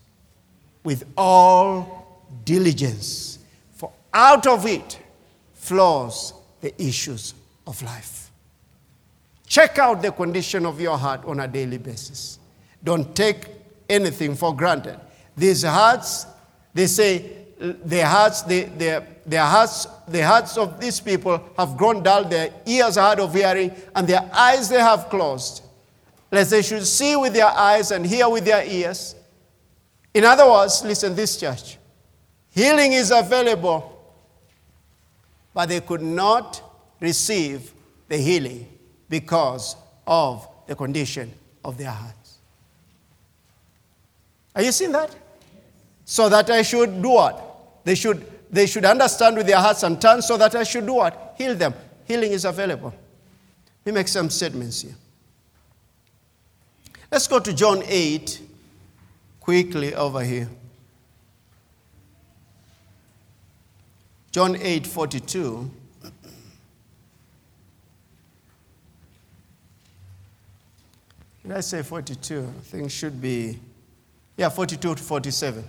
with all diligence, for out of it flows the issues of life. Check out the condition of your heart on a daily basis. Don't take anything for granted. These hearts they say their hearts, their, their hearts, the hearts of these people have grown dull, their ears are hard of hearing, and their eyes they have closed. Lest they should see with their eyes and hear with their ears. In other words, listen, this church, healing is available, but they could not receive the healing because of the condition of their hearts. Are you seeing that? so that I should do what? They should, they should understand with their hearts and turn so that I should do what? Heal them. Healing is available. Let me make some statements here. Let's go to John 8 quickly over here. John 8 42. Did I say 42? I think should be, yeah, 42 to 47.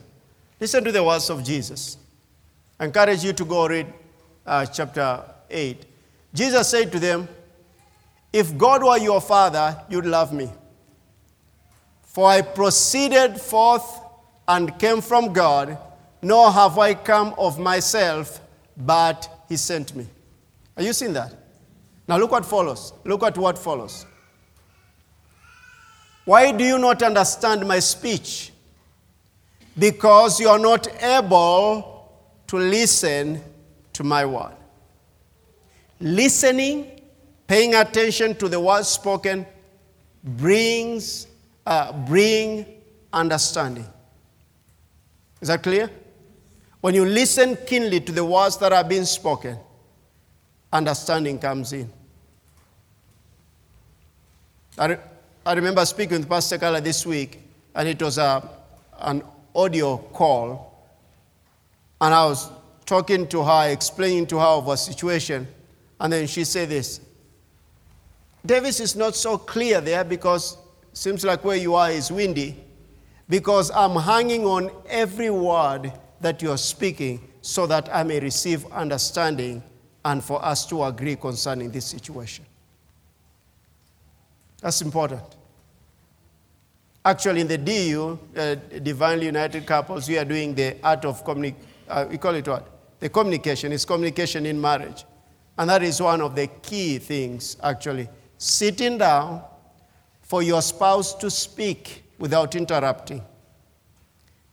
Listen to the words of Jesus. I encourage you to go read uh, chapter 8. Jesus said to them, If God were your father, you'd love me. For I proceeded forth and came from God, nor have I come of myself, but he sent me. Are you seeing that? Now look what follows. Look at what follows. Why do you not understand my speech? Because you are not able to listen to my word. Listening, paying attention to the words spoken, brings uh, bring understanding. Is that clear? When you listen keenly to the words that are being spoken, understanding comes in. I, re- I remember speaking with Pastor Carla this week, and it was a, an audio call. And I was talking to her, explaining to her of a situation, and then she said this Davis is not so clear there because seems like where you are is windy, because I'm hanging on every word that you're speaking so that I may receive understanding and for us to agree concerning this situation. That's important. Actually, in the DU, uh, Divinely United Couples, we are doing the art of communication. Uh, we call it what? The communication. It's communication in marriage. And that is one of the key things, actually. Sitting down for your spouse to speak without interrupting.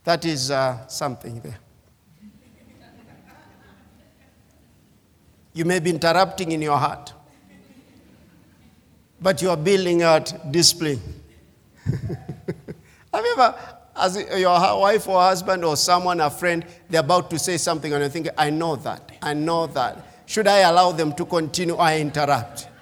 That is uh, something there. You may be interrupting in your heart, but you are building out discipline. Have you ever, as your wife or husband or someone, a friend, they're about to say something and you think, I know that, I know that. Should I allow them to continue or interrupt?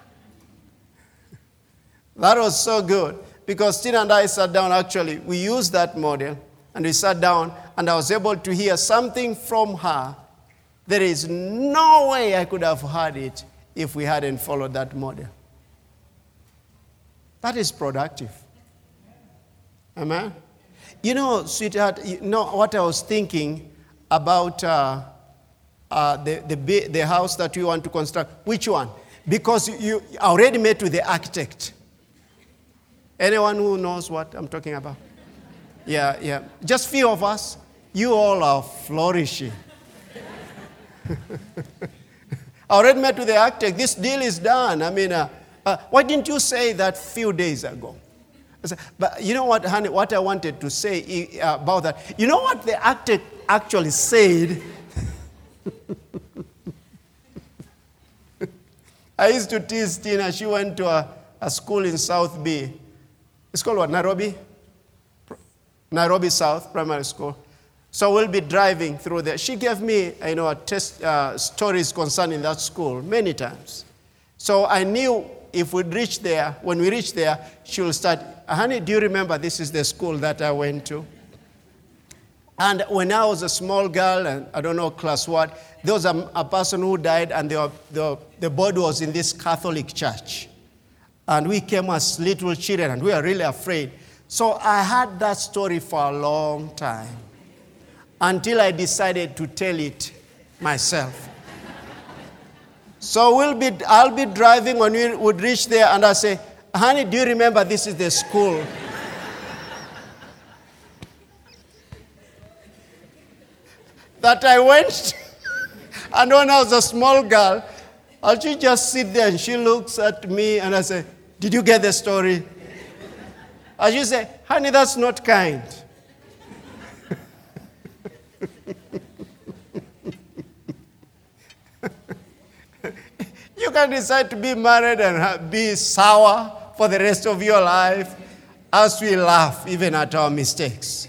That was so good because Tina and I sat down actually. We used that model and we sat down and I was able to hear something from her. There is no way I could have heard it if we hadn't followed that model. That is productive. Amen. You know, sweetheart, you know what I was thinking about uh, uh, the, the, the house that we want to construct? Which one? Because you already met with the architect. Anyone who knows what I'm talking about? Yeah, yeah. Just few of us. You all are flourishing. I already met with the architect. This deal is done. I mean, uh, uh, why didn't you say that few days ago? Said, but you know what, honey, what I wanted to say uh, about that? You know what the architect actually said? I used to tease Tina. She went to a, a school in South B. It's called what? Nairobi? Nairobi South Primary School. So we'll be driving through there. She gave me, you know, a test, uh, stories concerning that school many times. So I knew if we'd reach there, when we reach there, she will start, honey, do you remember this is the school that I went to? And when I was a small girl, and I don't know class what, there was a, a person who died, and the, the, the body was in this Catholic church. And we came as little children, and we were really afraid. So I had that story for a long time until I decided to tell it myself. so we'll be, I'll be driving when we would reach there, and I say, Honey, do you remember this is the school? that I went, and when I was a small girl, I'll just sit there and she looks at me and I say, Did you get the story? And you say, Honey, that's not kind. you can decide to be married and be sour for the rest of your life as we laugh even at our mistakes.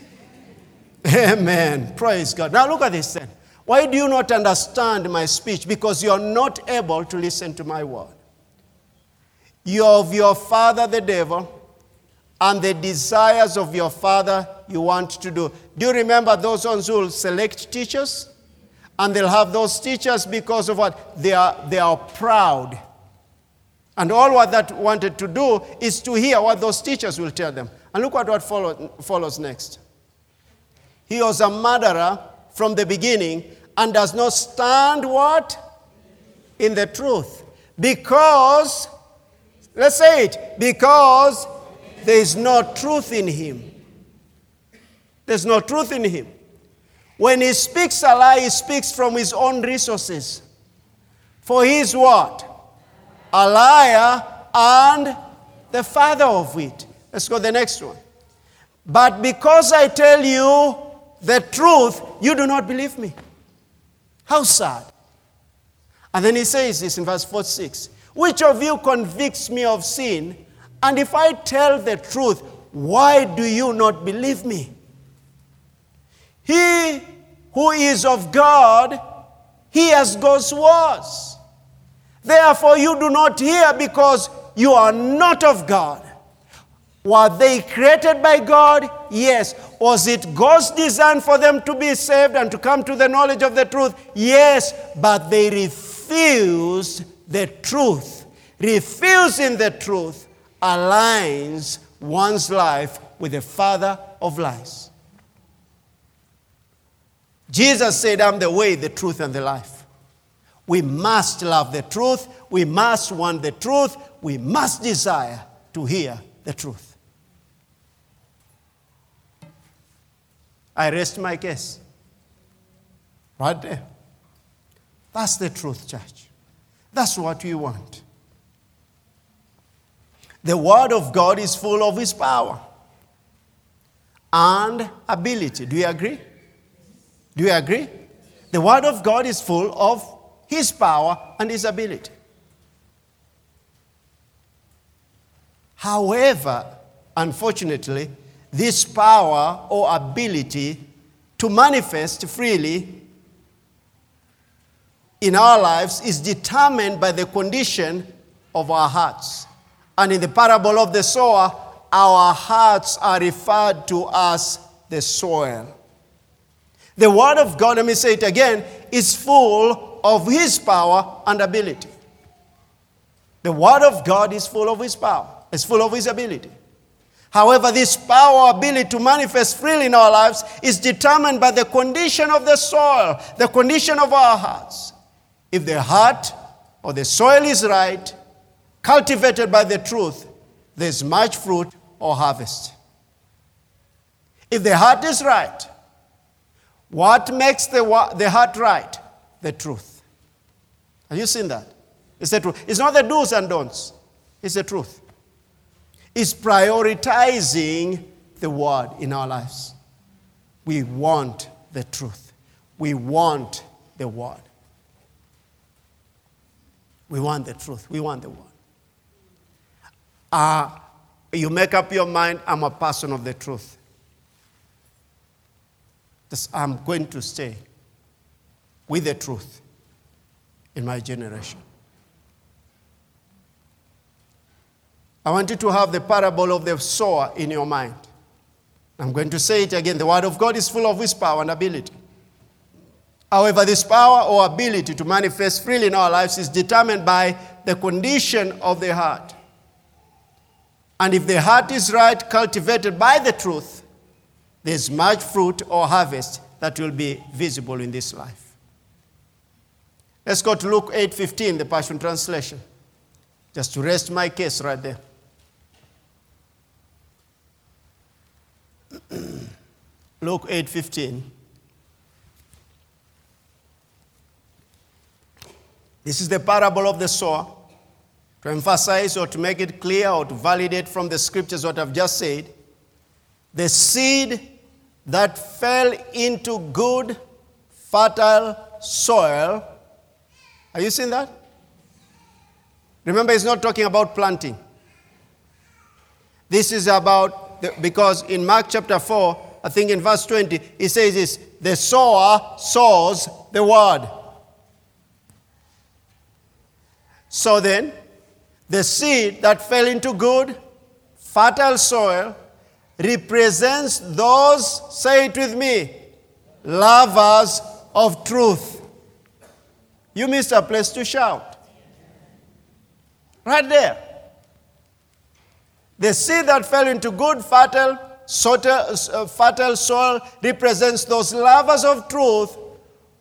Amen. Praise God. Now look at this then. Why do you not understand my speech? Because you are not able to listen to my word. You are of your father, the devil, and the desires of your father you want to do. Do you remember those ones who will select teachers? And they'll have those teachers because of what? They are, they are proud. And all what that wanted to do is to hear what those teachers will tell them. And look at what follow, follows next. He was a murderer from the beginning and does not stand what? In the truth. Because, let's say it, because there is no truth in him. There's no truth in him. When he speaks a lie, he speaks from his own resources. For he is what? A liar and the father of it. Let's go to the next one. But because I tell you the truth, you do not believe me. How sad. And then he says this in verse 46 Which of you convicts me of sin? And if I tell the truth, why do you not believe me? He who is of God hears God's words. Therefore, you do not hear because you are not of God. Were they created by God? Yes. Was it God's design for them to be saved and to come to the knowledge of the truth? Yes. But they refused the truth. Refusing the truth aligns one's life with the father of lies. Jesus said, I'm the way, the truth, and the life. We must love the truth. We must want the truth. We must desire to hear the truth. I rest my case. Right there. That's the truth, church. That's what we want. The Word of God is full of His power and ability. Do you agree? Do you agree? The Word of God is full of His power and His ability. However, unfortunately, this power or ability to manifest freely in our lives is determined by the condition of our hearts. And in the parable of the sower, our hearts are referred to as the soil. The Word of God, let me say it again, is full of His power and ability. The Word of God is full of His power, it's full of His ability. However, this power ability to manifest freely in our lives is determined by the condition of the soil, the condition of our hearts. If the heart or the soil is right, cultivated by the truth, there's much fruit or harvest. If the heart is right, what makes the, the heart right? The truth. Have you seen that? It's the truth. It's not the do's and don'ts, it's the truth It's prioritizing the word in our lives. We want the truth. We want the word. We want the truth. We want the word. Uh, you make up your mind, I'm a person of the truth. I'm going to stay with the truth in my generation. I want you to have the parable of the sower in your mind. I'm going to say it again. The Word of God is full of His power and ability. However, this power or ability to manifest freely in our lives is determined by the condition of the heart. And if the heart is right, cultivated by the truth, there's much fruit or harvest that will be visible in this life. Let's go to Luke 8:15, the Passion Translation. Just to rest my case right there. Luke 8:15. This is the parable of the sower. To emphasize or to make it clear or to validate from the scriptures what I've just said, the seed that fell into good, fertile soil. Are you seeing that? Remember, he's not talking about planting. This is about the, because in Mark chapter 4, I think in verse 20, he says this the sower sows the word. So then, the seed that fell into good, fertile soil represents those, say it with me, lovers of truth. You missed a place to shout. Right there. The seed that fell into good, fertile, uh, fertile soil represents those lovers of truth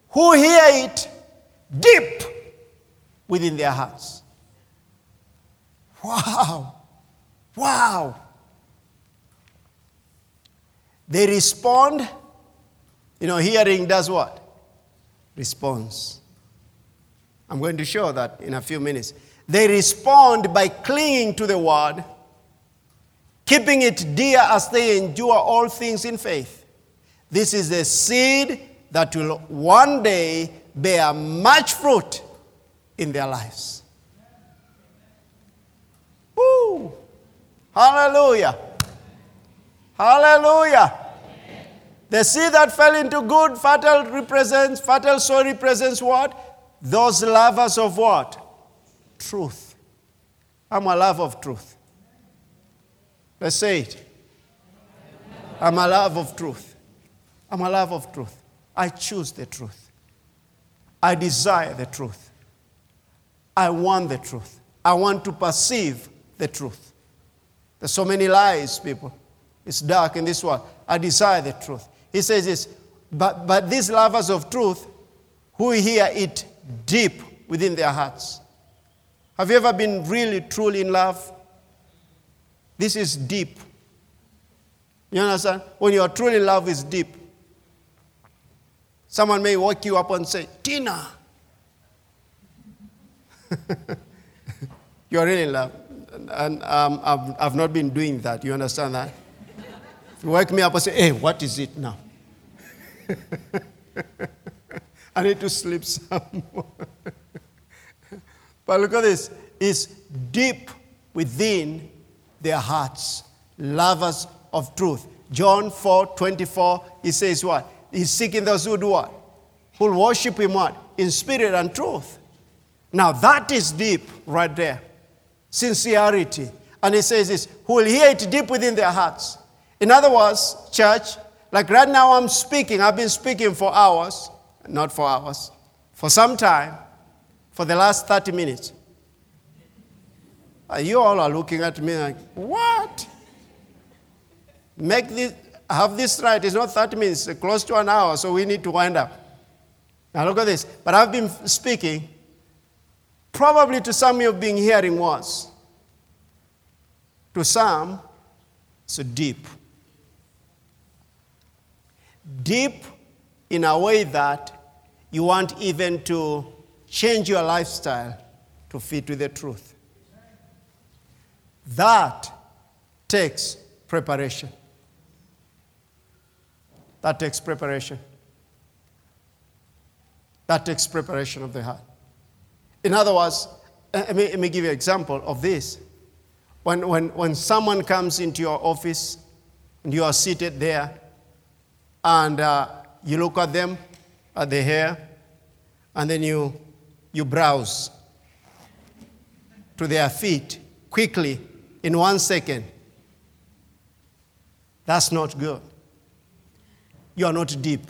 who hear it deep within their hearts. Wow. Wow. They respond. You know, hearing does what? Response. I'm going to show that in a few minutes. They respond by clinging to the word, keeping it dear as they endure all things in faith. This is a seed that will one day bear much fruit in their lives. Woo! Hallelujah! Hallelujah! The seed that fell into good, fertile represents, fertile soil represents what? Those lovers of what? Truth. I'm a lover of truth. Let's say it. I'm a love of truth. I'm a love of truth. I choose the truth. I desire the truth. I want the truth. I want to perceive the truth. There's so many lies, people. It's dark in this world. I desire the truth. He says this, but, but these lovers of truth who hear it deep within their hearts. Have you ever been really, truly in love? This is deep. You understand? When you are truly in love, it's deep. Someone may wake you up and say, Tina. you are really in love. And um, I've, I've not been doing that. You understand that? You wake me up and say, hey, what is it now? I need to sleep some more. but look at this. It's deep within their hearts, lovers of truth. John 4 24, he says what? He's seeking those who do what? Who worship him what? In spirit and truth. Now that is deep right there. Sincerity. And he says this, who will hear it deep within their hearts. In other words, church, like right now I'm speaking, I've been speaking for hours, not for hours, for some time, for the last 30 minutes. You all are looking at me like, what? Make this, have this right. It's not 30 minutes, close to an hour, so we need to wind up. Now look at this. But I've been speaking, probably to some you've been hearing words. To some, so deep. Deep in a way that you want even to change your lifestyle to fit with the truth. That takes preparation. That takes preparation. That takes preparation of the heart. In other words, let me, let me give you an example of this. When, when, when someone comes into your office and you are seated there and uh, you look at them, at the hair, and then you, you browse to their feet quickly in one second. That's not good you are not deep.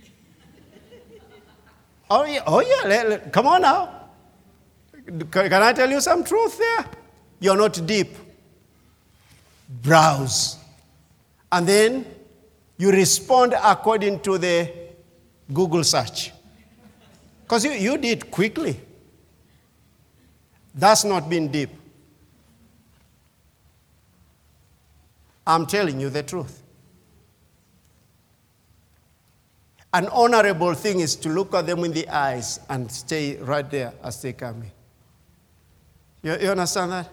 oh, yeah, oh yeah. Come on now. Can I tell you some truth there? You're not deep. Browse. And then you respond according to the Google search. Because you, you did quickly. That's not being deep. I'm telling you the truth. An honorable thing is to look at them in the eyes and stay right there as they come in. You, you understand that?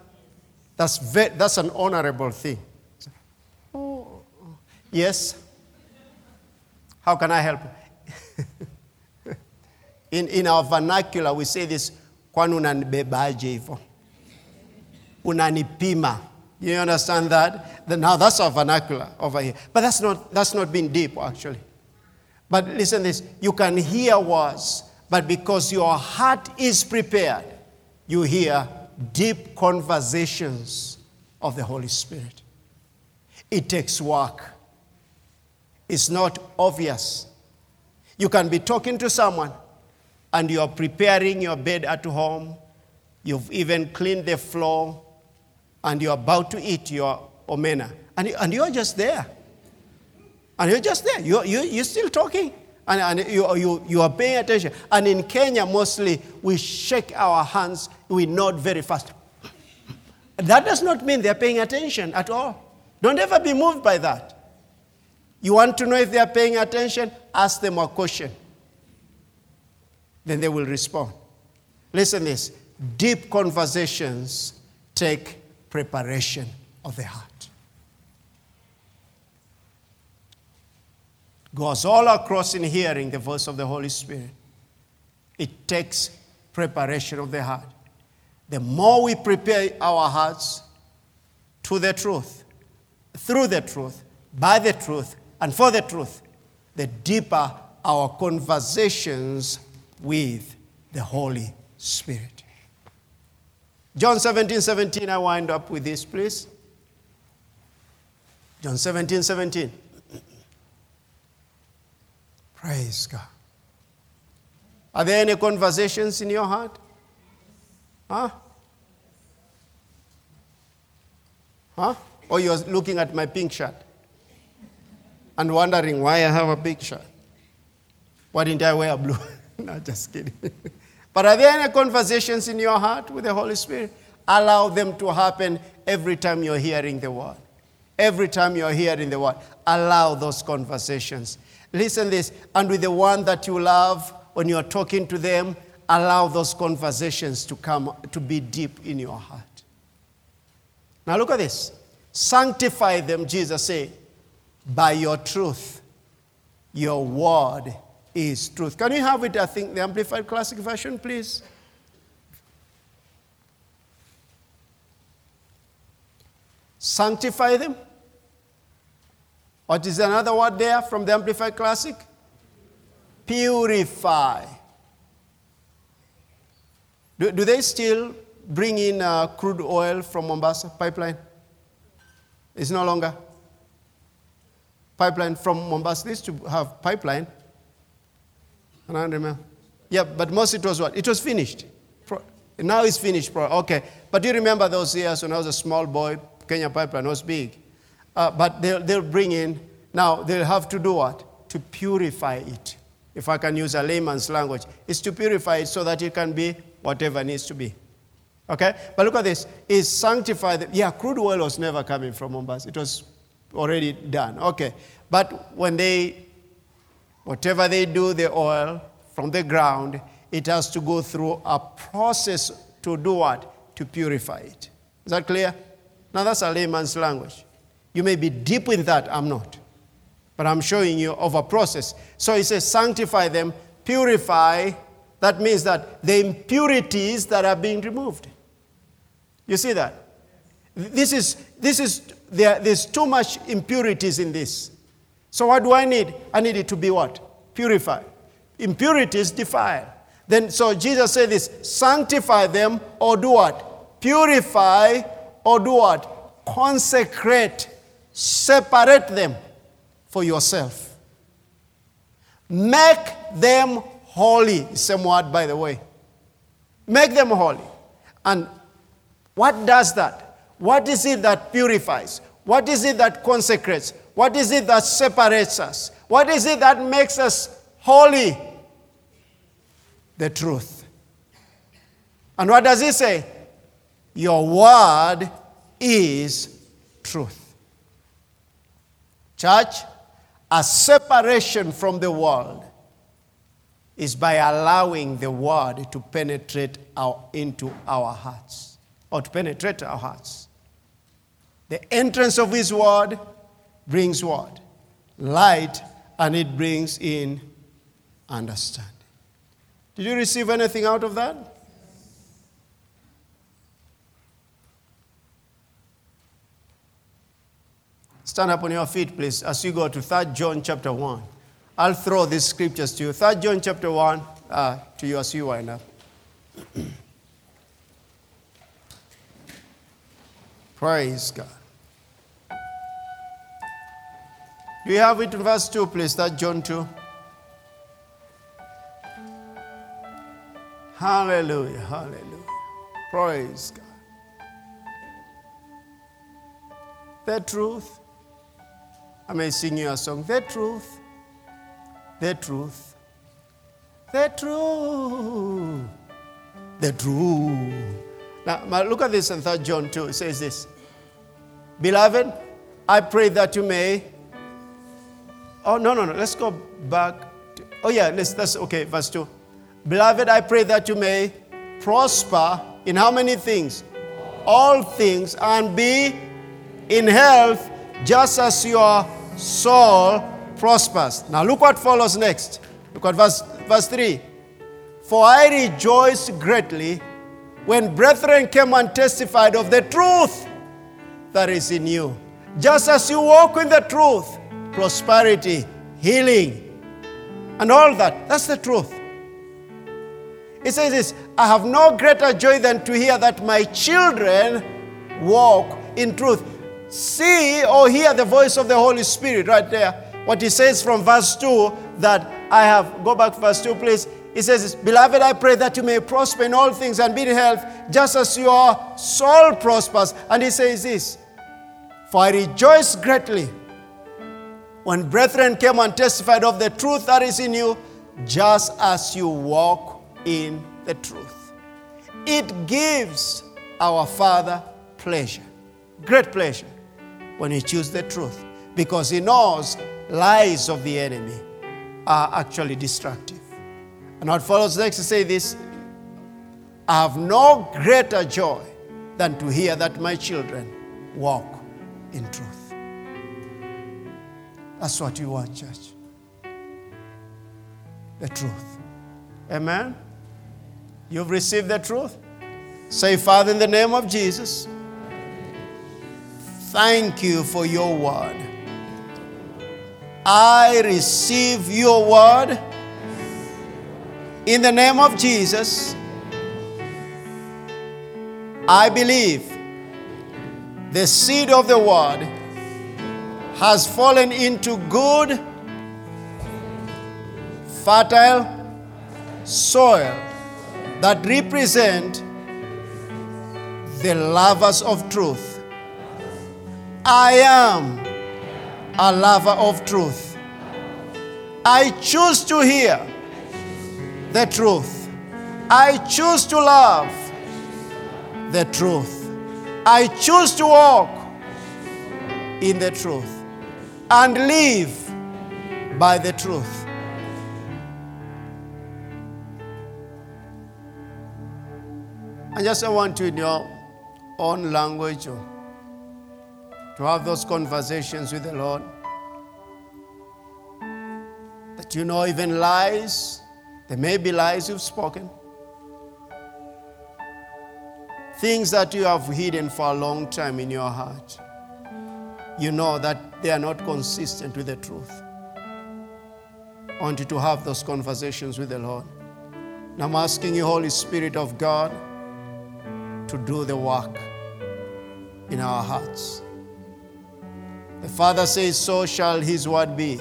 That's, very, that's an honorable thing. Oh, yes? How can I help? in, in our vernacular, we say this, kwani unanibebaje? Unanipima. You understand that? Now that's our vernacular over here. But that's not, that's not being deep, actually. But listen this you can hear words, but because your heart is prepared, you hear deep conversations of the Holy Spirit. It takes work. It's not obvious. You can be talking to someone and you're preparing your bed at home. You've even cleaned the floor and you're about to eat your omena. And, and you're just there. And you're just there. You're, you, you're still talking. And, and you, you, you are paying attention. And in Kenya, mostly, we shake our hands, we nod very fast. That does not mean they're paying attention at all. Don't ever be moved by that. You want to know if they are paying attention? Ask them a question. Then they will respond. Listen this deep conversations take preparation of the heart. Goes all across in hearing the voice of the Holy Spirit. It takes preparation of the heart. The more we prepare our hearts to the truth, through the truth, by the truth, and for the truth, the deeper our conversations with the Holy Spirit. John 17 17, I wind up with this, please. John 17 17. Praise God. Are there any conversations in your heart? Huh? Huh? Or you're looking at my pink shirt and wondering why I have a pink shirt. Why didn't I wear a blue? no, just kidding. but are there any conversations in your heart with the Holy Spirit? Allow them to happen every time you're hearing the word. Every time you're hearing the word, allow those conversations. Listen this, and with the one that you love, when you're talking to them, allow those conversations to come to be deep in your heart. Now look at this. Sanctify them, Jesus said, by your truth. Your word is truth. Can you have it, I think, the Amplified Classic Version, please? Sanctify them. What is another word there from the Amplified Classic? Purify. Do, do they still bring in uh, crude oil from Mombasa pipeline? It's no longer. Pipeline from Mombasa. They used to have pipeline. I don't remember. Yeah, but most it was what? It was finished. Now it's finished. Okay. But do you remember those years when I was a small boy? Kenya Pipeline was big. Uh, but they'll, they'll bring in, now they'll have to do what? To purify it. If I can use a layman's language, it's to purify it so that it can be whatever needs to be. Okay? But look at this. Is sanctified. Yeah, crude oil was never coming from Mombasa. It was already done. Okay. But when they, whatever they do, the oil from the ground, it has to go through a process to do what? To purify it. Is that clear? Now that's a layman's language. You may be deep in that, I'm not. But I'm showing you of a process. So he says, sanctify them, purify. That means that the impurities that are being removed. You see that? This is, this is there, there's too much impurities in this. So what do I need? I need it to be what? Purify. Impurities defile. Then so Jesus said this, sanctify them or do what? Purify or do what? Consecrate. Separate them for yourself. Make them holy. Same word, by the way. Make them holy. And what does that? What is it that purifies? What is it that consecrates? What is it that separates us? What is it that makes us holy? The truth. And what does he say? Your word is truth. Church, a separation from the world is by allowing the word to penetrate our, into our hearts or to penetrate our hearts. The entrance of his word brings what? Light, and it brings in understanding. Did you receive anything out of that? Stand up on your feet, please, as you go to 3 John chapter 1. I'll throw these scriptures to you. 3 John chapter 1 uh, to you as you wind up. Praise God. Do you have it in verse 2, please? That John 2. Hallelujah, hallelujah. Praise God. The truth I may sing you a song. The truth the truth, the truth, the truth. Now, look at this in 3 John 2. It says this Beloved, I pray that you may. Oh, no, no, no. Let's go back. To, oh, yeah, let's, that's okay. Verse 2. Beloved, I pray that you may prosper in how many things? All things and be in health just as your soul prospers. Now look what follows next. Look at verse, verse 3. For I rejoiced greatly when brethren came and testified of the truth that is in you. Just as you walk in the truth, prosperity, healing, and all that. That's the truth. It says this I have no greater joy than to hear that my children walk in truth. See or hear the voice of the Holy Spirit right there. What he says from verse 2 that I have, go back verse 2, please. He says, Beloved, I pray that you may prosper in all things and be in health, just as your soul prospers. And he says this For I rejoice greatly when brethren came and testified of the truth that is in you, just as you walk in the truth. It gives our Father pleasure, great pleasure, when we choose the truth, because He knows lies of the enemy are actually destructive. And what follows next to say this I have no greater joy than to hear that my children walk in truth. That's what you want, church. The truth. Amen. You've received the truth? Say, Father, in the name of Jesus, thank you for your word. I receive your word in the name of Jesus. I believe the seed of the word has fallen into good, fertile soil that represent the lovers of truth. I am a lover of truth. I choose to hear the truth. I choose to love the truth. I choose to walk in the truth and live by the truth. I just want you in your own language to have those conversations with the Lord. That you know, even lies, there may be lies you've spoken, things that you have hidden for a long time in your heart. You know that they are not consistent with the truth. I want you to have those conversations with the Lord. And I'm asking you, Holy Spirit of God, to do the work in our hearts. The Father says, So shall his word be.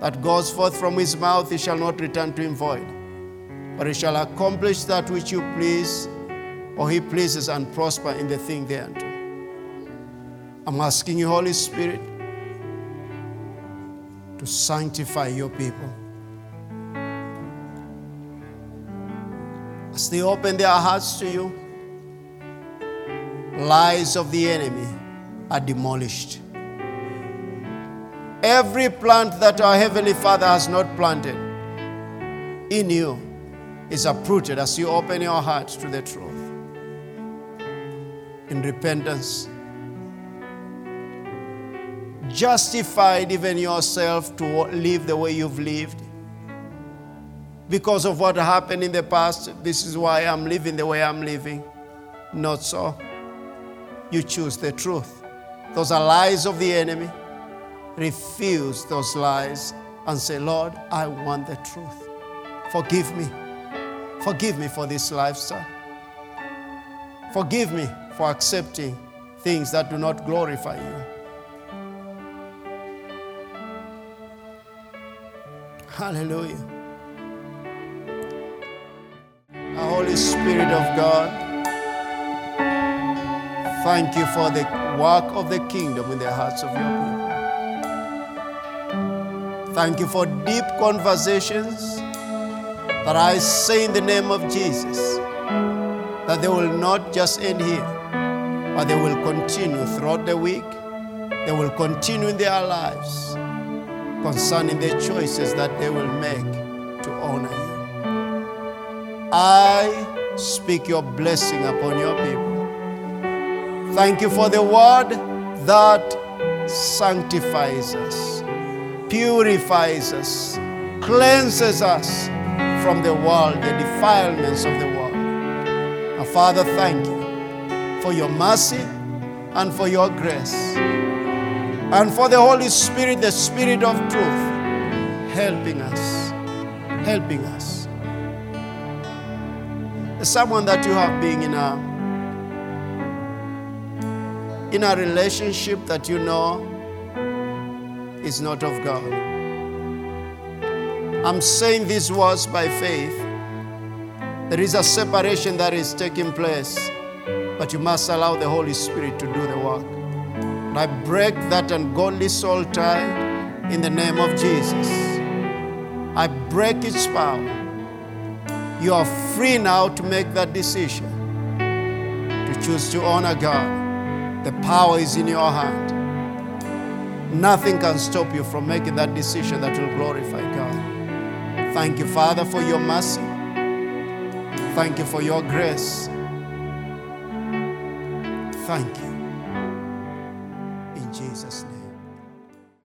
That goes forth from his mouth, it shall not return to him void, but it shall accomplish that which you please, or he pleases, and prosper in the thing thereunto. I'm asking you, Holy Spirit, to sanctify your people. As they open their hearts to you, lies of the enemy are demolished. Every plant that our Heavenly Father has not planted in you is uprooted as you open your heart to the truth. In repentance, justified even yourself to live the way you've lived. Because of what happened in the past, this is why I'm living the way I'm living. Not so you choose the truth. Those are lies of the enemy. Refuse those lies and say, Lord, I want the truth. Forgive me. Forgive me for this lifestyle. Forgive me for accepting things that do not glorify you. Hallelujah. The Holy Spirit of God. Thank you for the work of the kingdom in the hearts of your people. Thank you for deep conversations that I say in the name of Jesus that they will not just end here, but they will continue throughout the week. They will continue in their lives concerning the choices that they will make to honor you. I speak your blessing upon your people. Thank you for the word that sanctifies us, purifies us, cleanses us from the world, the defilements of the world. And Father, thank you for your mercy and for your grace. And for the Holy Spirit, the Spirit of truth, helping us, helping us. Someone that you have been in a in a relationship that you know is not of God. I'm saying these words by faith. There is a separation that is taking place, but you must allow the Holy Spirit to do the work. And I break that ungodly soul tie in the name of Jesus. I break its power. You are free now to make that decision to choose to honor God. The power is in your hand. Nothing can stop you from making that decision that will glorify God. Thank you, Father, for your mercy. Thank you for your grace. Thank you.